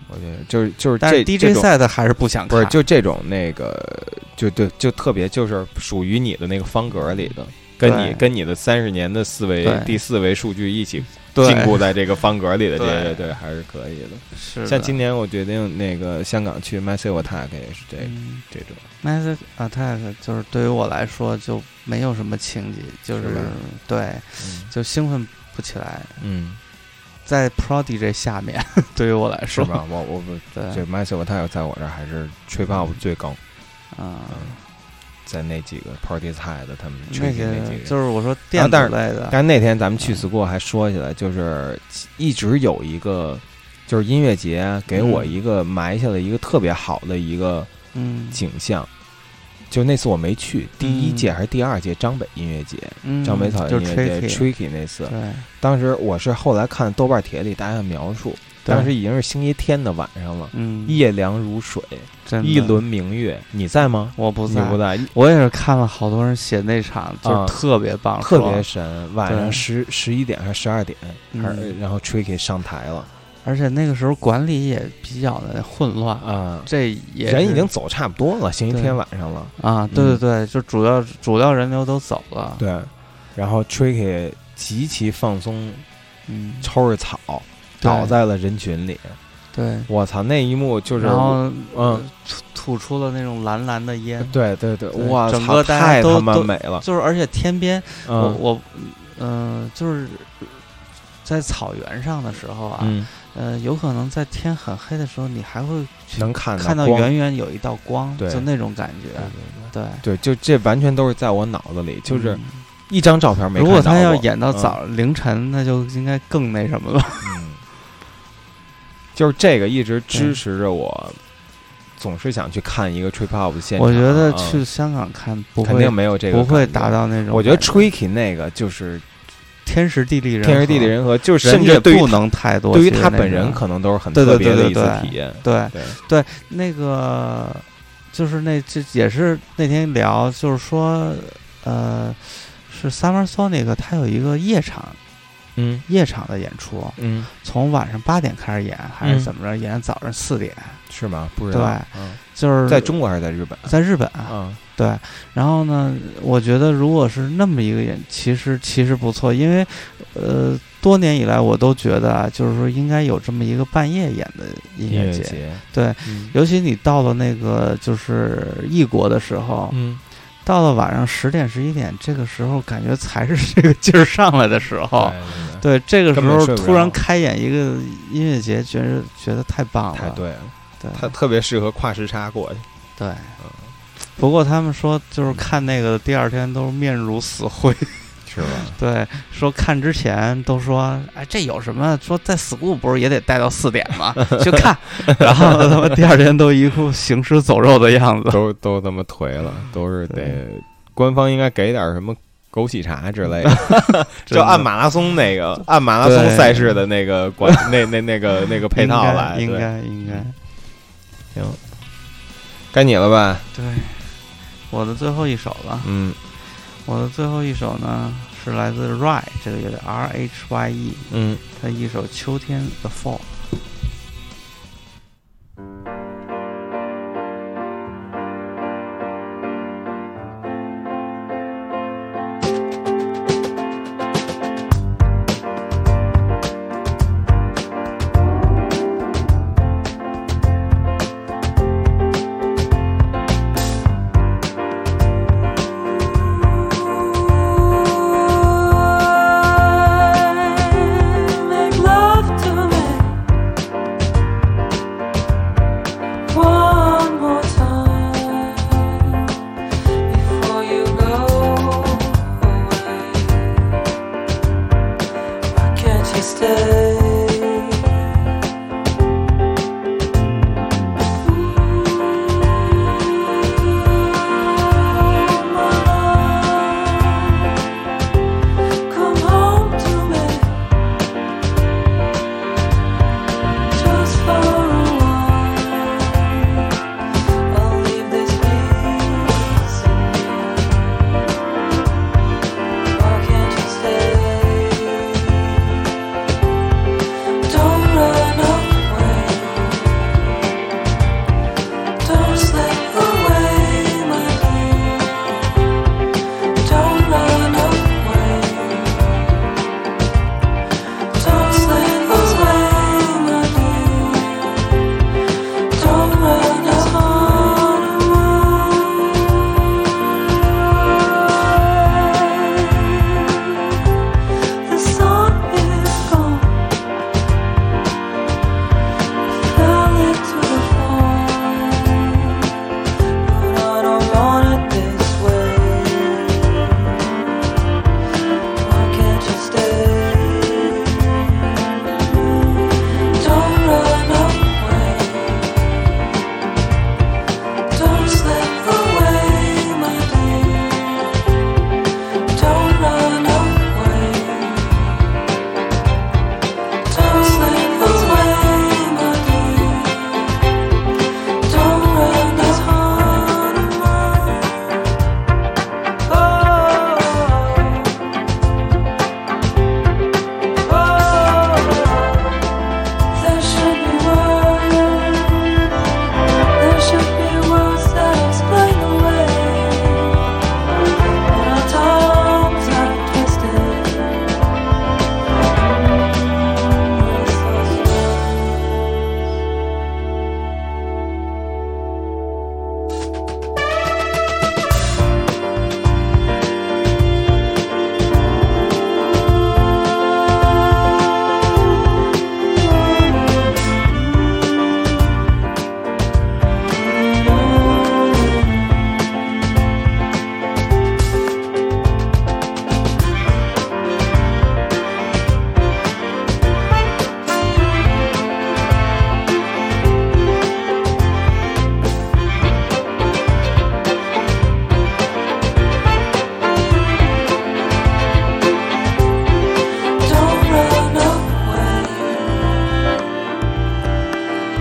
我觉得就是就是
但是 DJ 赛的还是不想看，
不是就这种那个就对就特别就是属于你的那个方格里的，跟你
对
跟你的三十年的四维
对
第四维数据一起
对
禁锢在这个方格里的这些
对
乐队还是可以的。
是。的
像今年我决定那个香港去 Massive Attack 也是这
嗯
这种
，Massive Attack 就是对于我来说就没有什么情节，就是
是吧
对
嗯
就兴奋不起来，
嗯，
在 Pro DJ 下面，(laughs) 对于我来说，
是吧？我我不 (laughs)
对。
这 Massive Attack 在我这儿还是 Trip Hop 最高，
啊，
在那几个 Party 菜的他们
那些
个
就是我说电子类的，
但是那天咱们去 school 还说起来，就是一直有一个，就是音乐节给我一个埋下了一个特别好的一个
嗯。
景象。就那次我没去，第一
嗯。
届还是第二届张北音乐节，
嗯，
张北草
就
音乐节 tricky，Tricky 那次，
对，
当时我是后来看豆瓣帖里大家的描述，当时已经是星期天的晚上了，
嗯，
夜凉如水，一轮明月，你在吗？
我不在，
你不在，
我也是看了好多人写那场，就特别棒，
特别神。晚上十十一点还是十二点，然后 Tricky 上台了，
而且那个时候管理也比较的混乱，
啊，
这也
人已经走差不多了，星期天晚上了。
啊，对对
嗯
对，就主要主要人流都走了，
对，然后 Tricky 极其放松，
嗯，
抽着草倒在了人群里。
对，
我操，那一幕就是
然后
嗯，
吐吐出了那种蓝蓝的烟，
对对对，
对
哇，操
整个大家
太他妈美了。
就是而且天边，我
嗯
我嗯、呃就是在草原上的时候啊，
嗯，
呃，有可能在天很黑的时候，你还会去
能看
看到远远有一道光，
对
就那种感觉，对，
对，就这完全都是在我脑子里，就是
嗯
一张照片没
如
看到过。
果他要演到
嗯
早、凌晨，那就应该更那什么了。
嗯，就是这个一直支持着我，总是想去看一个 trip hop 的现场。
我觉得
嗯
去香港看不会
肯定没有这个
不会达。到那种。
我觉得 tricky 那个就是
天时地利人和，
天时地利人和，就
是
甚至对
不能太多。
对于他本人可能都是很特别的一次体验。
对
对，
对那个就是那这也是那天聊，就是说呃是 Summer Sonic 它有一个夜场
嗯
夜场的演出，
嗯，
从晚上八点开始演，还是
嗯
怎么着？演到早上四点，
是吗？不知道。
对
嗯，
就是
在中国还是在日本？
在日本。
嗯
对，然后呢，我觉得如果是那么一个演，其实其实不错，因为呃，多年以来我都觉得啊，就是说应该有这么一个半夜演的音乐节。
节。
对，
嗯
尤其你到了那个就是异国的时候，
嗯，
到了晚上十点十一点，这个时候感觉才是这个劲儿上来的时候。
对对
对，这个时候突然开演一个音乐节，觉得觉得太棒了。
太对了，
对，
它特别适合跨时差过去。
对。不过他们说，就是看那个第二天都是面如死灰。
是吧？(laughs)
对，说看之前都说，哎，这有什么？说在 school 不是也得待到四点吗？(laughs) 去看，然后他们第二天都一副行尸走肉的样子。
都都他妈颓了，都是得官方应该给点什么枸杞茶之类的，(laughs) 就按马拉松那个按马拉松赛事的那个管那那那个那个配套来，
应
对
该应该。行
该你了吧？
对，我的最后一首了。
嗯
我的最后一首呢是来自 Rhy 这个乐队 R H Y E，
嗯
他一首《秋天的 Fall》。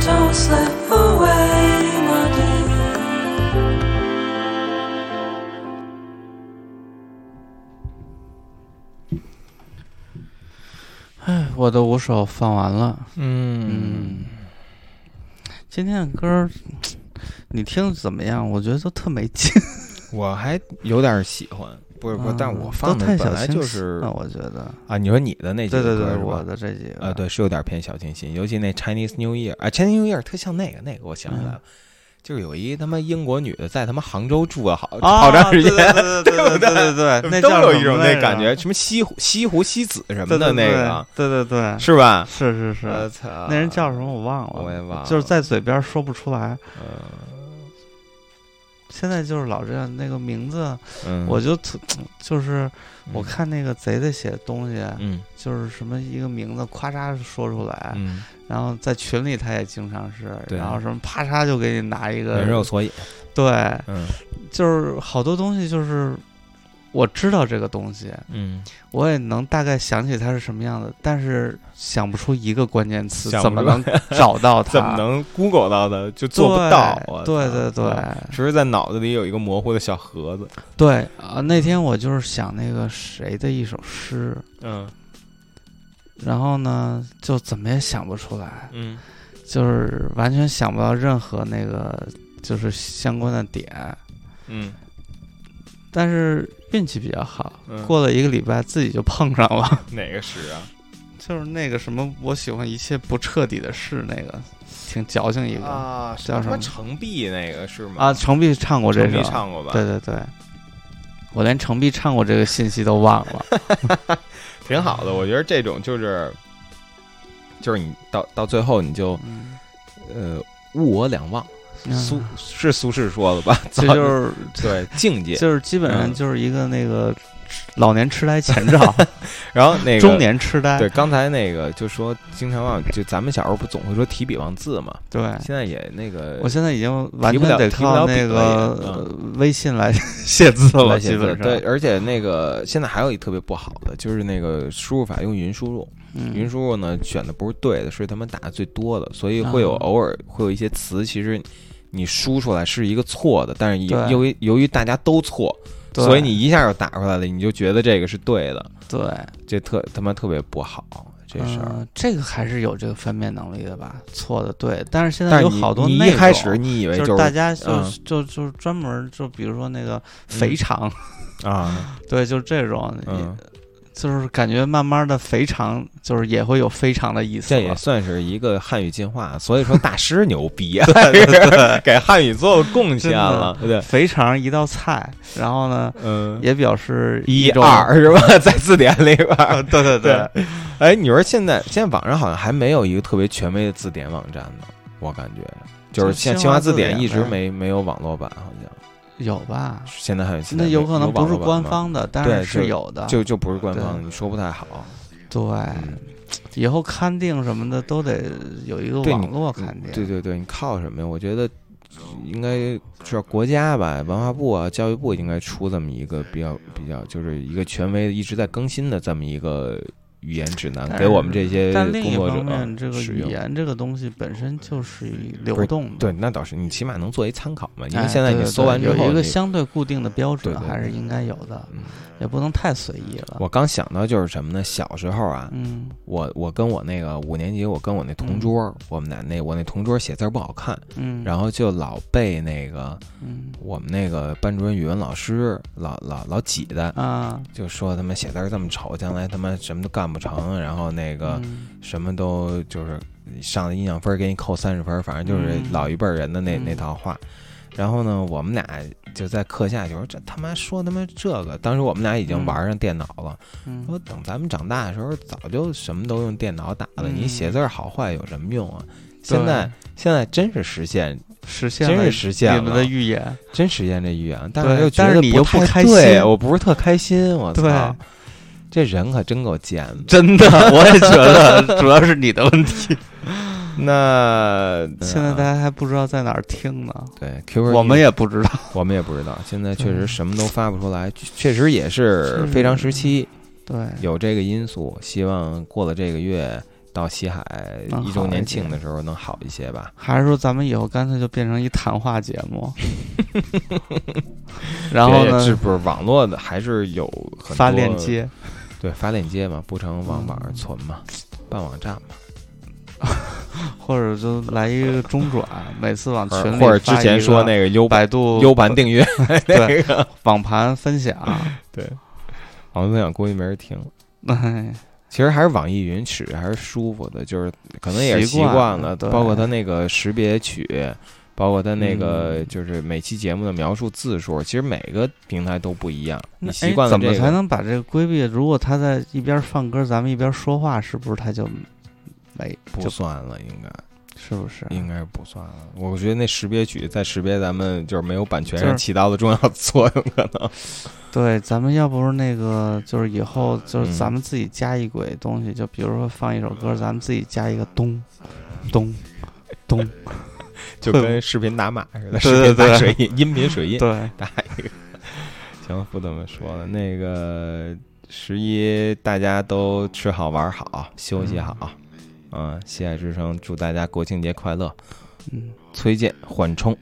Don't slip away, my dear。
哎，我的五首放完了。
嗯，
今天的歌你听的怎么样？我觉得都特没劲。
我还有点喜欢。不是不是，但我
嗯
放的本来就是
那，我觉得。
啊，你说你的那几
对对对，
个歌是吧
我的这几个
啊，对，是有点偏小清新，尤其那 Chinese New Year 啊，Chinese New Year 特像那个那个，我想起来了，就是有一他妈英国女的在他妈杭州住了好
啊
好长时间，(laughs)
对对对对对对对，那
都
叫
有一种
什么
那感觉，什么西湖西湖西子什么的
对对
那个，
对对对，
是吧？
是是是，那人叫什么我忘了，
我也忘了，
就是在嘴边说不出来。
嗯
现在就是老这样，那个名字
嗯，
我就特 (tsk) 就是我
嗯
看那个贼贼写的东西，
嗯。
就是什么一个名字咔嚓说出来，
嗯，
然后在群里他也经常是，
对。
然后什么啪嚓就给你拿一个
人
对，
嗯。
就是好多东西就是我知道这个东西，
嗯，
我也能大概想起它是什么样的，但是想不出一个关键词，怎么能找到它？
怎么能 Google 到的就做不到？我
对对对
嗯只是在脑子里有一个模糊的小盒子，
对啊！那天我就是想那个谁的一首诗，
嗯
然后呢，就怎么也想不出来，
嗯
就是完全想不到任何那个就是相关的点。
嗯
但是运气比较好，
嗯
过了一个礼拜自己就碰上了，(laughs)
哪个诗啊？
就是那个什么，我喜欢一切不彻底的事，那个挺矫情一个
啊，
叫什么
程璧那个是吗？
啊。程璧唱过这
程璧
首，
唱过吧？
对，对对，我连程璧唱过这个信息都忘了。(laughs)
挺好的。我觉得这种就是，就是你到到最后你就
嗯，
呃物我两忘，
嗯
苏是苏轼说的吧？
这就是
对境界。
就是基本上
嗯
就是一个那个老年痴呆前兆，(laughs)
然后那个
中年痴呆。
对，刚才那个就说经常忘，就咱们小时候不总会说提笔忘字嘛？
对
现在也那个，
我现在已经完
不
全得靠那个呃微信来 (laughs) 写字了，基本上。
对，而且那个现在还有一特别不好的，就是那个输入法用云输入，云
嗯，
输入呢选的不是对的，是他们打的最多的，所以会有
啊
偶尔会有一些词，其实你输出来是一个错的，但是由由于由于大家都错，所以你一下就打出来了，你就觉得这个是对的，
对
这特他妈特别不好这事儿。
嗯这个还是有这个分辨能力的吧？错的对，但是现在有好多那
你一开始你以为
就是大家就
嗯
就就专门就比如说那个肥肠，
啊，
对，就这种，
嗯，
就是感觉慢慢的肥肠就是也会有肥肠的意思
这也。算是一个汉语进化，所以说大师牛逼啊，(laughs)
对对 (laughs) 对，
给汉语做贡献了，对，
肥肠一道菜，然后呢
嗯，
也表示
一二是吧，(laughs) 在字典里边
对对对，
哎，你说现在现在网上好像还没有一个特别权威的字典网站呢，我感觉就是
就
像
新华字
清华字典一直没没有网络版，好像
有吧？
现在还有
那有可能不是官方的，但
对
是是有的。
就就不是官方的，你说不太好。
对，
嗯，
以后看定什么的都得有一个网络看定。
对对对，你靠什么呀？我觉得应该是国家吧，文化部啊、教育部应该出这么一个比较比较，就是一个权威一直在更新的这么一个语言指南，给我们这些
但另一方面，这个。语言这个东西本身就是流动的。
对，那倒是，你起码能做一参考嘛。因
哎，
为现在你搜完之后，
对有一个相对固定的标准，还是应该有的，
嗯
也不能太随意了。
我刚想到就是什么呢？小时候啊，
嗯
我我跟我那个五年级，我跟我那同桌，我们俩那我那同桌写字不好看，
嗯，
然后就老被那个
嗯
我们那个班主任语文老师老老老挤的，
啊，
就说他妈写字儿这么丑，将来他妈什么都干不成，然后那个
嗯。
什么都就是上的印象分给你扣三十分，反正就是
嗯。
老一辈儿人的那、
嗯。
那套话。然后呢，我们俩就在课下就说这他妈说他妈这个，当时我们俩已经
嗯。
玩上电脑了，
嗯。
说等咱们长大的时候，早就什么都用电脑打了，
嗯。
你写字儿好坏有什么用啊？现在现在真是实现，
实现了
是实现
你们的预言，
真实现这预言，但是又觉得不太对
心
我不是特开心，我操，这人可真够贱。的。
真的，(laughs) 我也觉得主要是你的问题。(laughs)
那
现在大家还不知道在哪儿听呢，
对 Q，
我们也不知道。
我们也不知道，现在确实什么都发不出来，确实也是非常时期，
对，
有这个因素。希望过了这个月，到西海一周年庆的时候能好一些吧。
还是说咱们以后干脆就变成一谈话节目，(laughs) 然后呢？
这是不是网络的还是有很多
发链接，
对，发链接嘛，不成往网上存嘛，办网站嘛，(laughs)
或者就来一个中转，每次往群里
或者之前说那
个
个 U
百度
U 盘订阅 (laughs)
对网盘分享，(laughs)
对，网盘分享估计没人听。
哎，
其实还是网易云曲还是舒服的，就是可能也是习
习惯
惯了，包括它那个识别曲，包括它那个
嗯
就是每期节目的描述字数，其实每个平台都不一样。你习
哎怎么
惯了这个，
才能把这个规避？如果他在一边放歌，咱们一边说话，是不是他就没
不算了，应该
是不是？
应该是不算了。我觉得那识别曲在识别咱们就是没有版权上起到的重要作用，可能。
对，咱们要不是那个，就是以后就是
嗯
咱们自己加一轨东西，就比如说放一首歌，咱们自己加一个咚咚咚，
就跟视频打码似的，视频打水印，(laughs) 音频水印
对，
打一个。行，不怎么说了。那个十一大家都吃好玩好，休息好。嗯，西海之声祝大家国庆节快乐。
嗯。
崔健缓冲。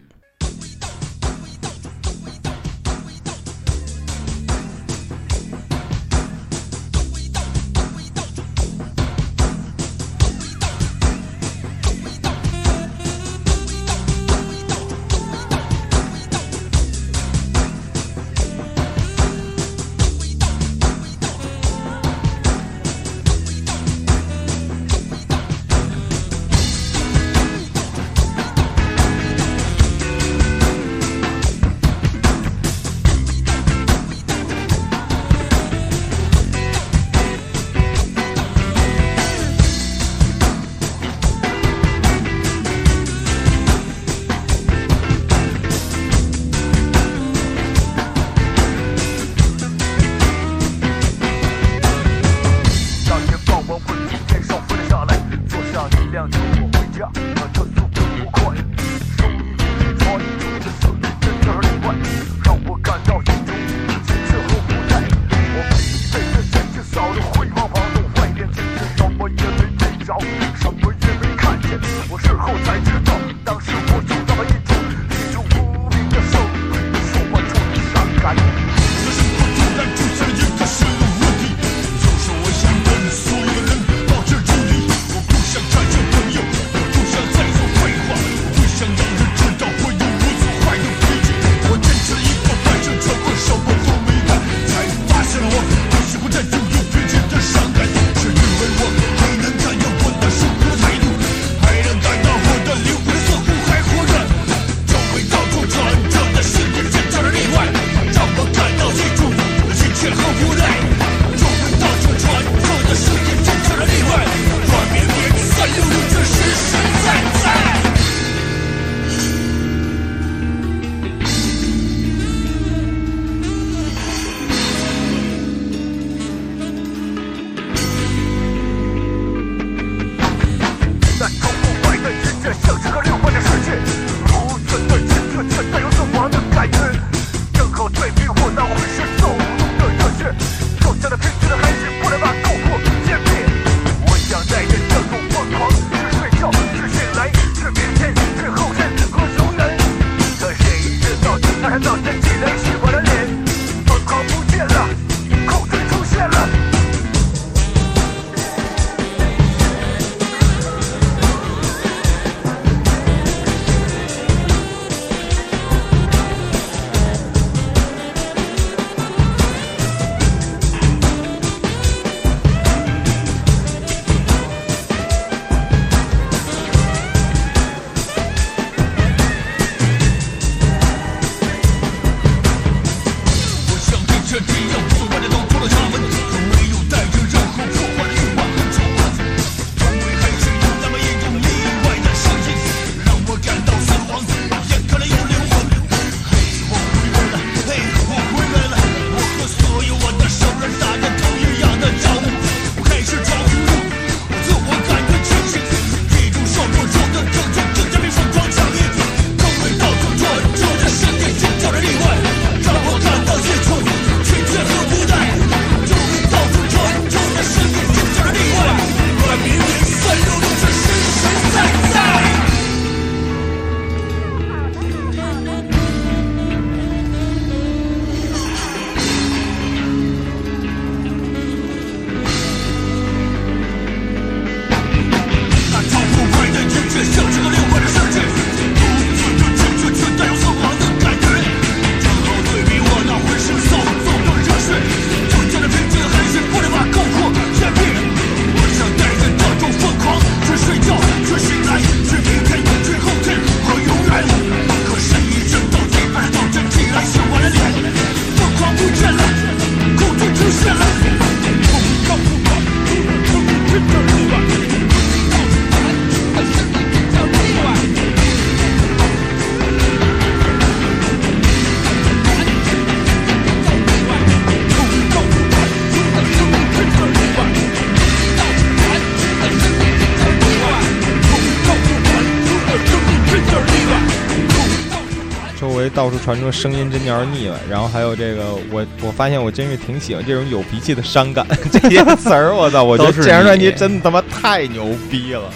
传说声音真叫人腻歪，然后还有这个我我发现我真是挺喜欢这种有脾气的伤感 (laughs) 这些词儿，我操，我觉得这张专辑
你
真他妈太牛逼了，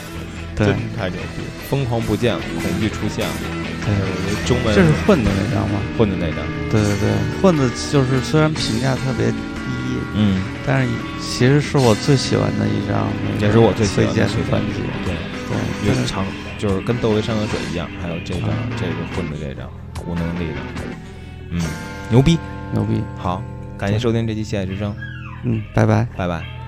对。
真太牛逼，疯狂不见了，恐惧出现了，
对，
我觉得中文
这是混的那张吗？
混的那张，
对对对，混的就是虽然评价特别低，
嗯，
但是其实是我最喜欢的一张
也是我最喜
崔健
欢
的专辑。
对，
对，真的
越长就是跟窦唯山河水一样，还有这张、这个混的这张无能力的，嗯，牛逼，
牛逼。
好，感谢收听这期《西海之声》，
嗯，拜拜。
拜拜。